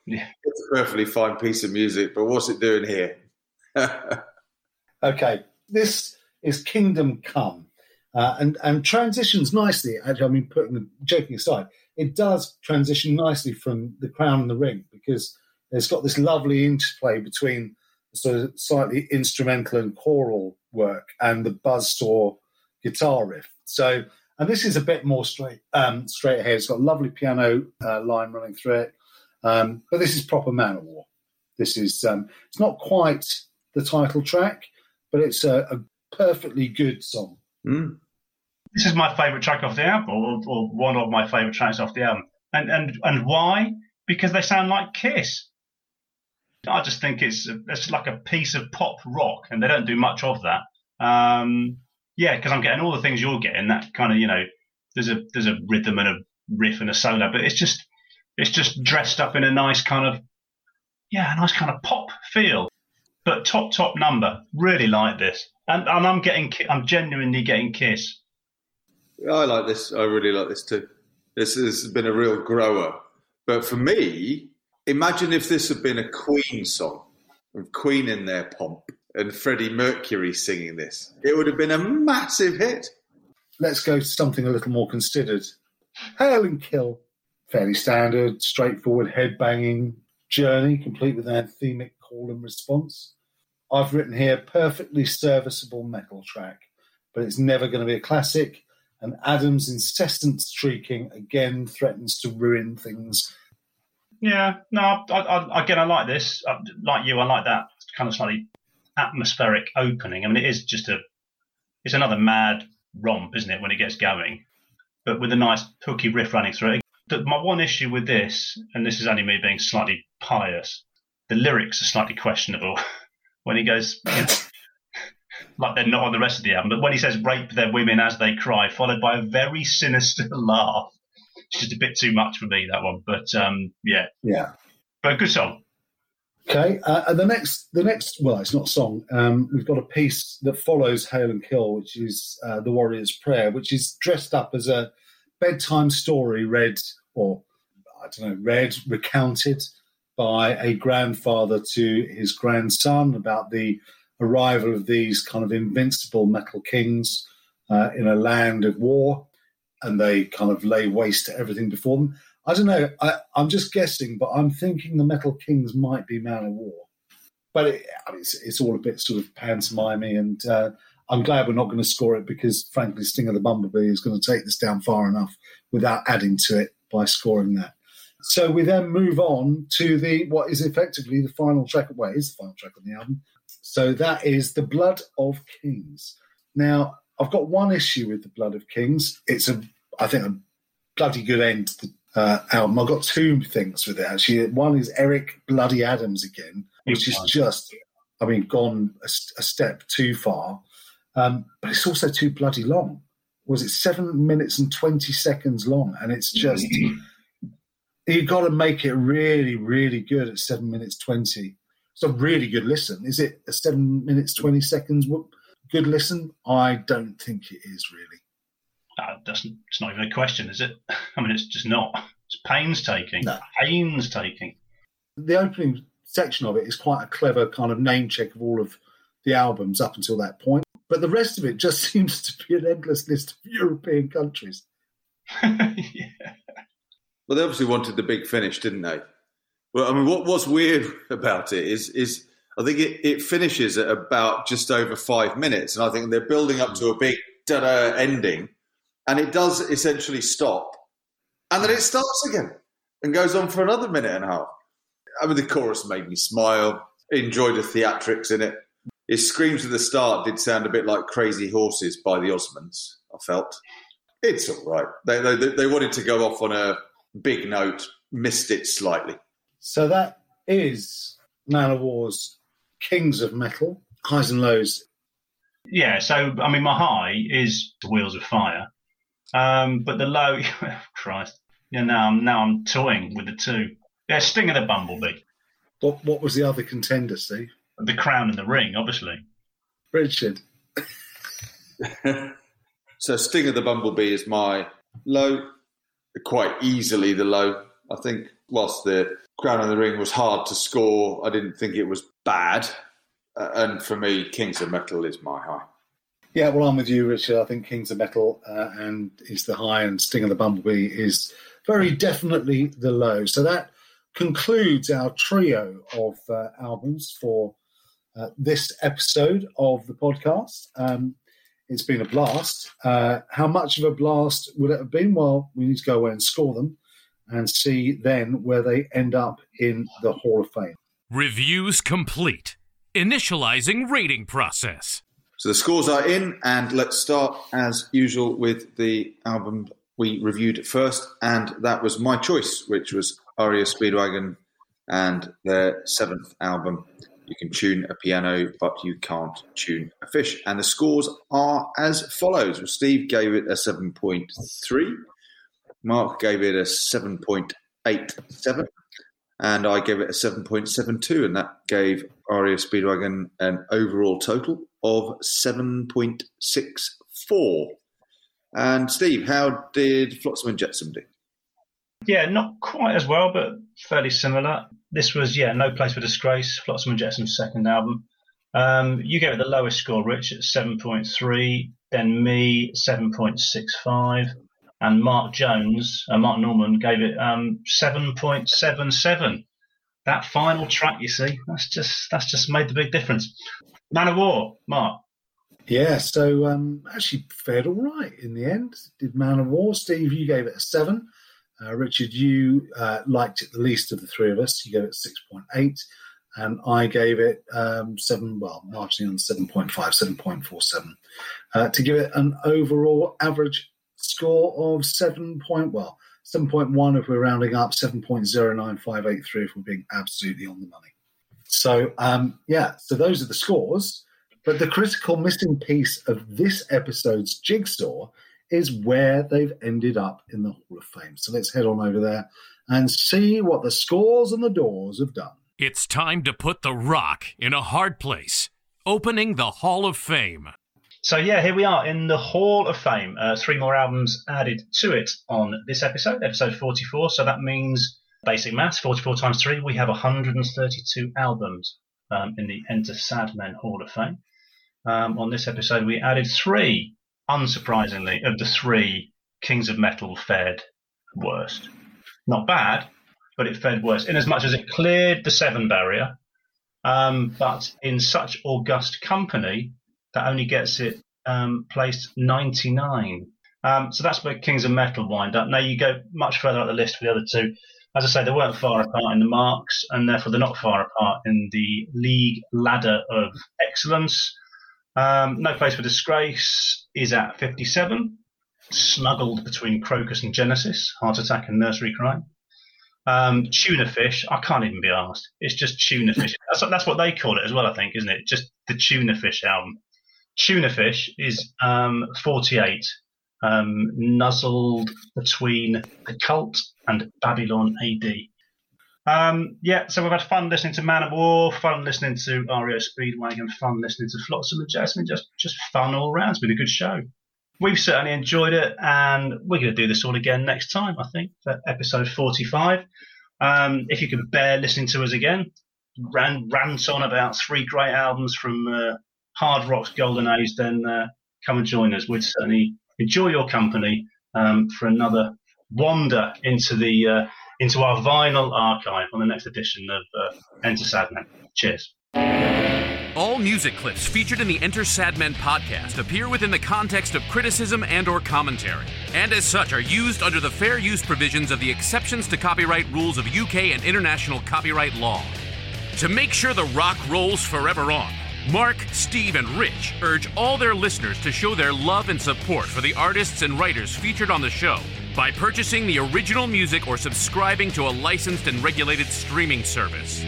yeah. It's a perfectly fine piece of music, but what's it doing here? okay, this is Kingdom Come. Uh, and and transitions nicely. Actually, I mean, putting the joking aside, it does transition nicely from the Crown and the Ring because it's got this lovely interplay between sort of slightly instrumental and choral work and the buzz buzzsaw guitar riff. So, and this is a bit more straight um, straight ahead. It's got a lovely piano uh, line running through it, um, but this is proper Manowar. This is um, it's not quite the title track, but it's a, a perfectly good song. Mm. This is my favourite track off the album, or, or one of my favourite tracks off the album. And and and why? Because they sound like Kiss. I just think it's it's like a piece of pop rock, and they don't do much of that. Um, yeah, because I'm getting all the things you're getting. That kind of you know, there's a there's a rhythm and a riff and a solo, but it's just it's just dressed up in a nice kind of yeah, a nice kind of pop feel. But top top number, really like this and, and I'm getting, I'm genuinely getting Kiss. I like this. I really like this too. This has been a real grower. But for me, imagine if this had been a Queen song, with Queen in their pomp and Freddie Mercury singing this. It would have been a massive hit. Let's go to something a little more considered. Hail and Kill. Fairly standard, straightforward headbanging journey, complete with an anthemic call and response. I've written here perfectly serviceable metal track, but it's never going to be a classic. And Adams' incessant streaking again threatens to ruin things. Yeah, no, I, I, again, I like this. I, like you, I like that kind of slightly atmospheric opening. I mean, it is just a, it's another mad romp, isn't it, when it gets going? But with a nice hooky riff running through it. My one issue with this, and this is only me being slightly pious, the lyrics are slightly questionable. when he goes, you know, like they're not on the rest of the album, but when he says rape their women as they cry, followed by a very sinister laugh. It's just a bit too much for me, that one. But um, yeah. Yeah. But good song. Okay, uh, and the next, the next, well, it's not a song. Um, we've got a piece that follows "Hail and Kill," which is uh, the Warrior's Prayer, which is dressed up as a bedtime story read, or I don't know, read recounted by a grandfather to his grandson about the arrival of these kind of invincible metal kings uh, in a land of war, and they kind of lay waste to everything before them. I don't know. I, am just guessing, but I'm thinking the Metal Kings might be Manowar. But it, it's, it's, all a bit sort of pantomimey, and uh, I'm glad we're not going to score it because, frankly, Sting of the Bumblebee is going to take this down far enough without adding to it by scoring that. So we then move on to the what is effectively the final track. Well, it is the final track on the album. So that is the Blood of Kings. Now I've got one issue with the Blood of Kings. It's a, I think, a bloody good end to the uh, album. I've got two things with it actually. One is Eric Bloody Adams again, which is just, I mean, gone a, a step too far. Um, but it's also too bloody long. Was it seven minutes and twenty seconds long? And it's just you've got to make it really, really good at seven minutes twenty. It's a really good listen. Is it a seven minutes twenty seconds good listen? I don't think it is really. Uh, that's it's not even a question, is it? I mean, it's just not. It's painstaking. No. Painstaking. The opening section of it is quite a clever kind of name check of all of the albums up until that point. But the rest of it just seems to be an endless list of European countries. yeah. Well, they obviously wanted the big finish, didn't they? Well, I mean, what what's weird about it is is I think it, it finishes at about just over five minutes, and I think they're building up to a big da ending and it does essentially stop, and then it starts again and goes on for another minute and a half. I mean, the chorus made me smile. Enjoyed the theatrics in it. His screams at the start did sound a bit like "Crazy Horses" by the Osmonds. I felt it's all right. They, they, they wanted to go off on a big note, missed it slightly. So that is Manowar's Kings of Metal, highs and lows. Yeah, so I mean, my high is the Wheels of Fire, um, but the low, Christ, yeah, now I'm now I'm toying with the two. Yeah, Sting of the Bumblebee. What what was the other contender, Steve? The Crown and the Ring, obviously. Richard. so Sting of the Bumblebee is my low, quite easily the low. I think whilst the Crown and the Ring was hard to score, I didn't think it was bad. Uh, and for me, Kings of Metal is my high. Yeah, well, I'm with you, Richard. I think Kings of Metal uh, and is the high, and Sting of the Bumblebee is very definitely the low. So that concludes our trio of uh, albums for uh, this episode of the podcast. Um, it's been a blast. Uh, how much of a blast would it have been? Well, we need to go away and score them and see then where they end up in the Hall of Fame. Reviews complete. Initializing rating process. So the scores are in, and let's start as usual with the album we reviewed first, and that was my choice, which was REO Speedwagon and their seventh album. You can tune a piano, but you can't tune a fish. And the scores are as follows. Well, Steve gave it a 7.3, Mark gave it a 7.87, and I gave it a 7.72, and that gave REO Speedwagon an overall total of 7.64. And Steve, how did Flotsam and Jetsam do? Yeah, not quite as well, but fairly similar. This was, yeah, No Place for Disgrace, Flotsam and Jetsam's second album. Um, you gave it the lowest score, Rich, at 7.3, then me, 7.65, and Mark Jones, uh, Mark Norman, gave it um, 7.77. That final track, you see, that's just that's just made the big difference. Manowar, Mark. Yeah, so um, actually fared all right in the end. Did Manowar. Steve, you gave it a seven. Uh, Richard, you uh, liked it the least of the three of us. You gave it 6.8. And I gave it um, 7, well, marginally on 7.5, 7.47, uh, to give it an overall average score of 7. Point, well, 7.1 if we're rounding up, 7.09583 if we're being absolutely on the money. So, um, yeah, so those are the scores. But the critical missing piece of this episode's jigsaw is where they've ended up in the Hall of Fame. So let's head on over there and see what the scores and the doors have done. It's time to put the rock in a hard place, opening the Hall of Fame. So yeah, here we are in the Hall of Fame. Uh, three more albums added to it on this episode, episode 44. So that means basic maths, 44 times three. We have 132 albums um, in the Enter Sadmen Hall of Fame. Um, on this episode, we added three, unsurprisingly, of the three Kings of Metal fared worst. Not bad, but it fared worse in as much as it cleared the seven barrier, um, but in such august company that only gets it um, placed 99. Um, so that's where Kings of Metal wind up. Now you go much further up the list for the other two. As I say, they weren't far apart in the marks, and therefore they're not far apart in the league ladder of excellence. Um, no Place for Disgrace is at 57, snuggled between Krokus and Genesis, Heart Attack and Nursery Cryme. Um, tuna fish, I can't even be asked. It's just tuna fish. That's, that's what they call it as well, I think, isn't it? Just the tuna fish album. Tuna fish is um, 48, um, nuzzled between the cult and Babylon AD. Um, yeah, so we've had fun listening to Manowar, fun listening to REO Speedwagon, fun listening to Flotsam and Jetsam, just just fun all around. It's been a good show. We've certainly enjoyed it, and we're going to do this all again next time, I think, for episode 45. Um, if you can bear listening to us again, ran, rant on about three great albums from uh, hard rock's golden age, then uh, come and join us. We'd certainly enjoy your company um, for another wander into the uh, into our vinyl archive on the next edition of uh, Enter Sadmen. Cheers. All music clips featured in the Enter Sadmen podcast appear within the context of criticism and or commentary, and as such are used under the fair use provisions of the exceptions to copyright rules of UK and international copyright law. To make sure the rock rolls forever on, Mark, Steve, and Rich urge all their listeners to show their love and support for the artists and writers featured on the show by purchasing the original music or subscribing to a licensed and regulated streaming service.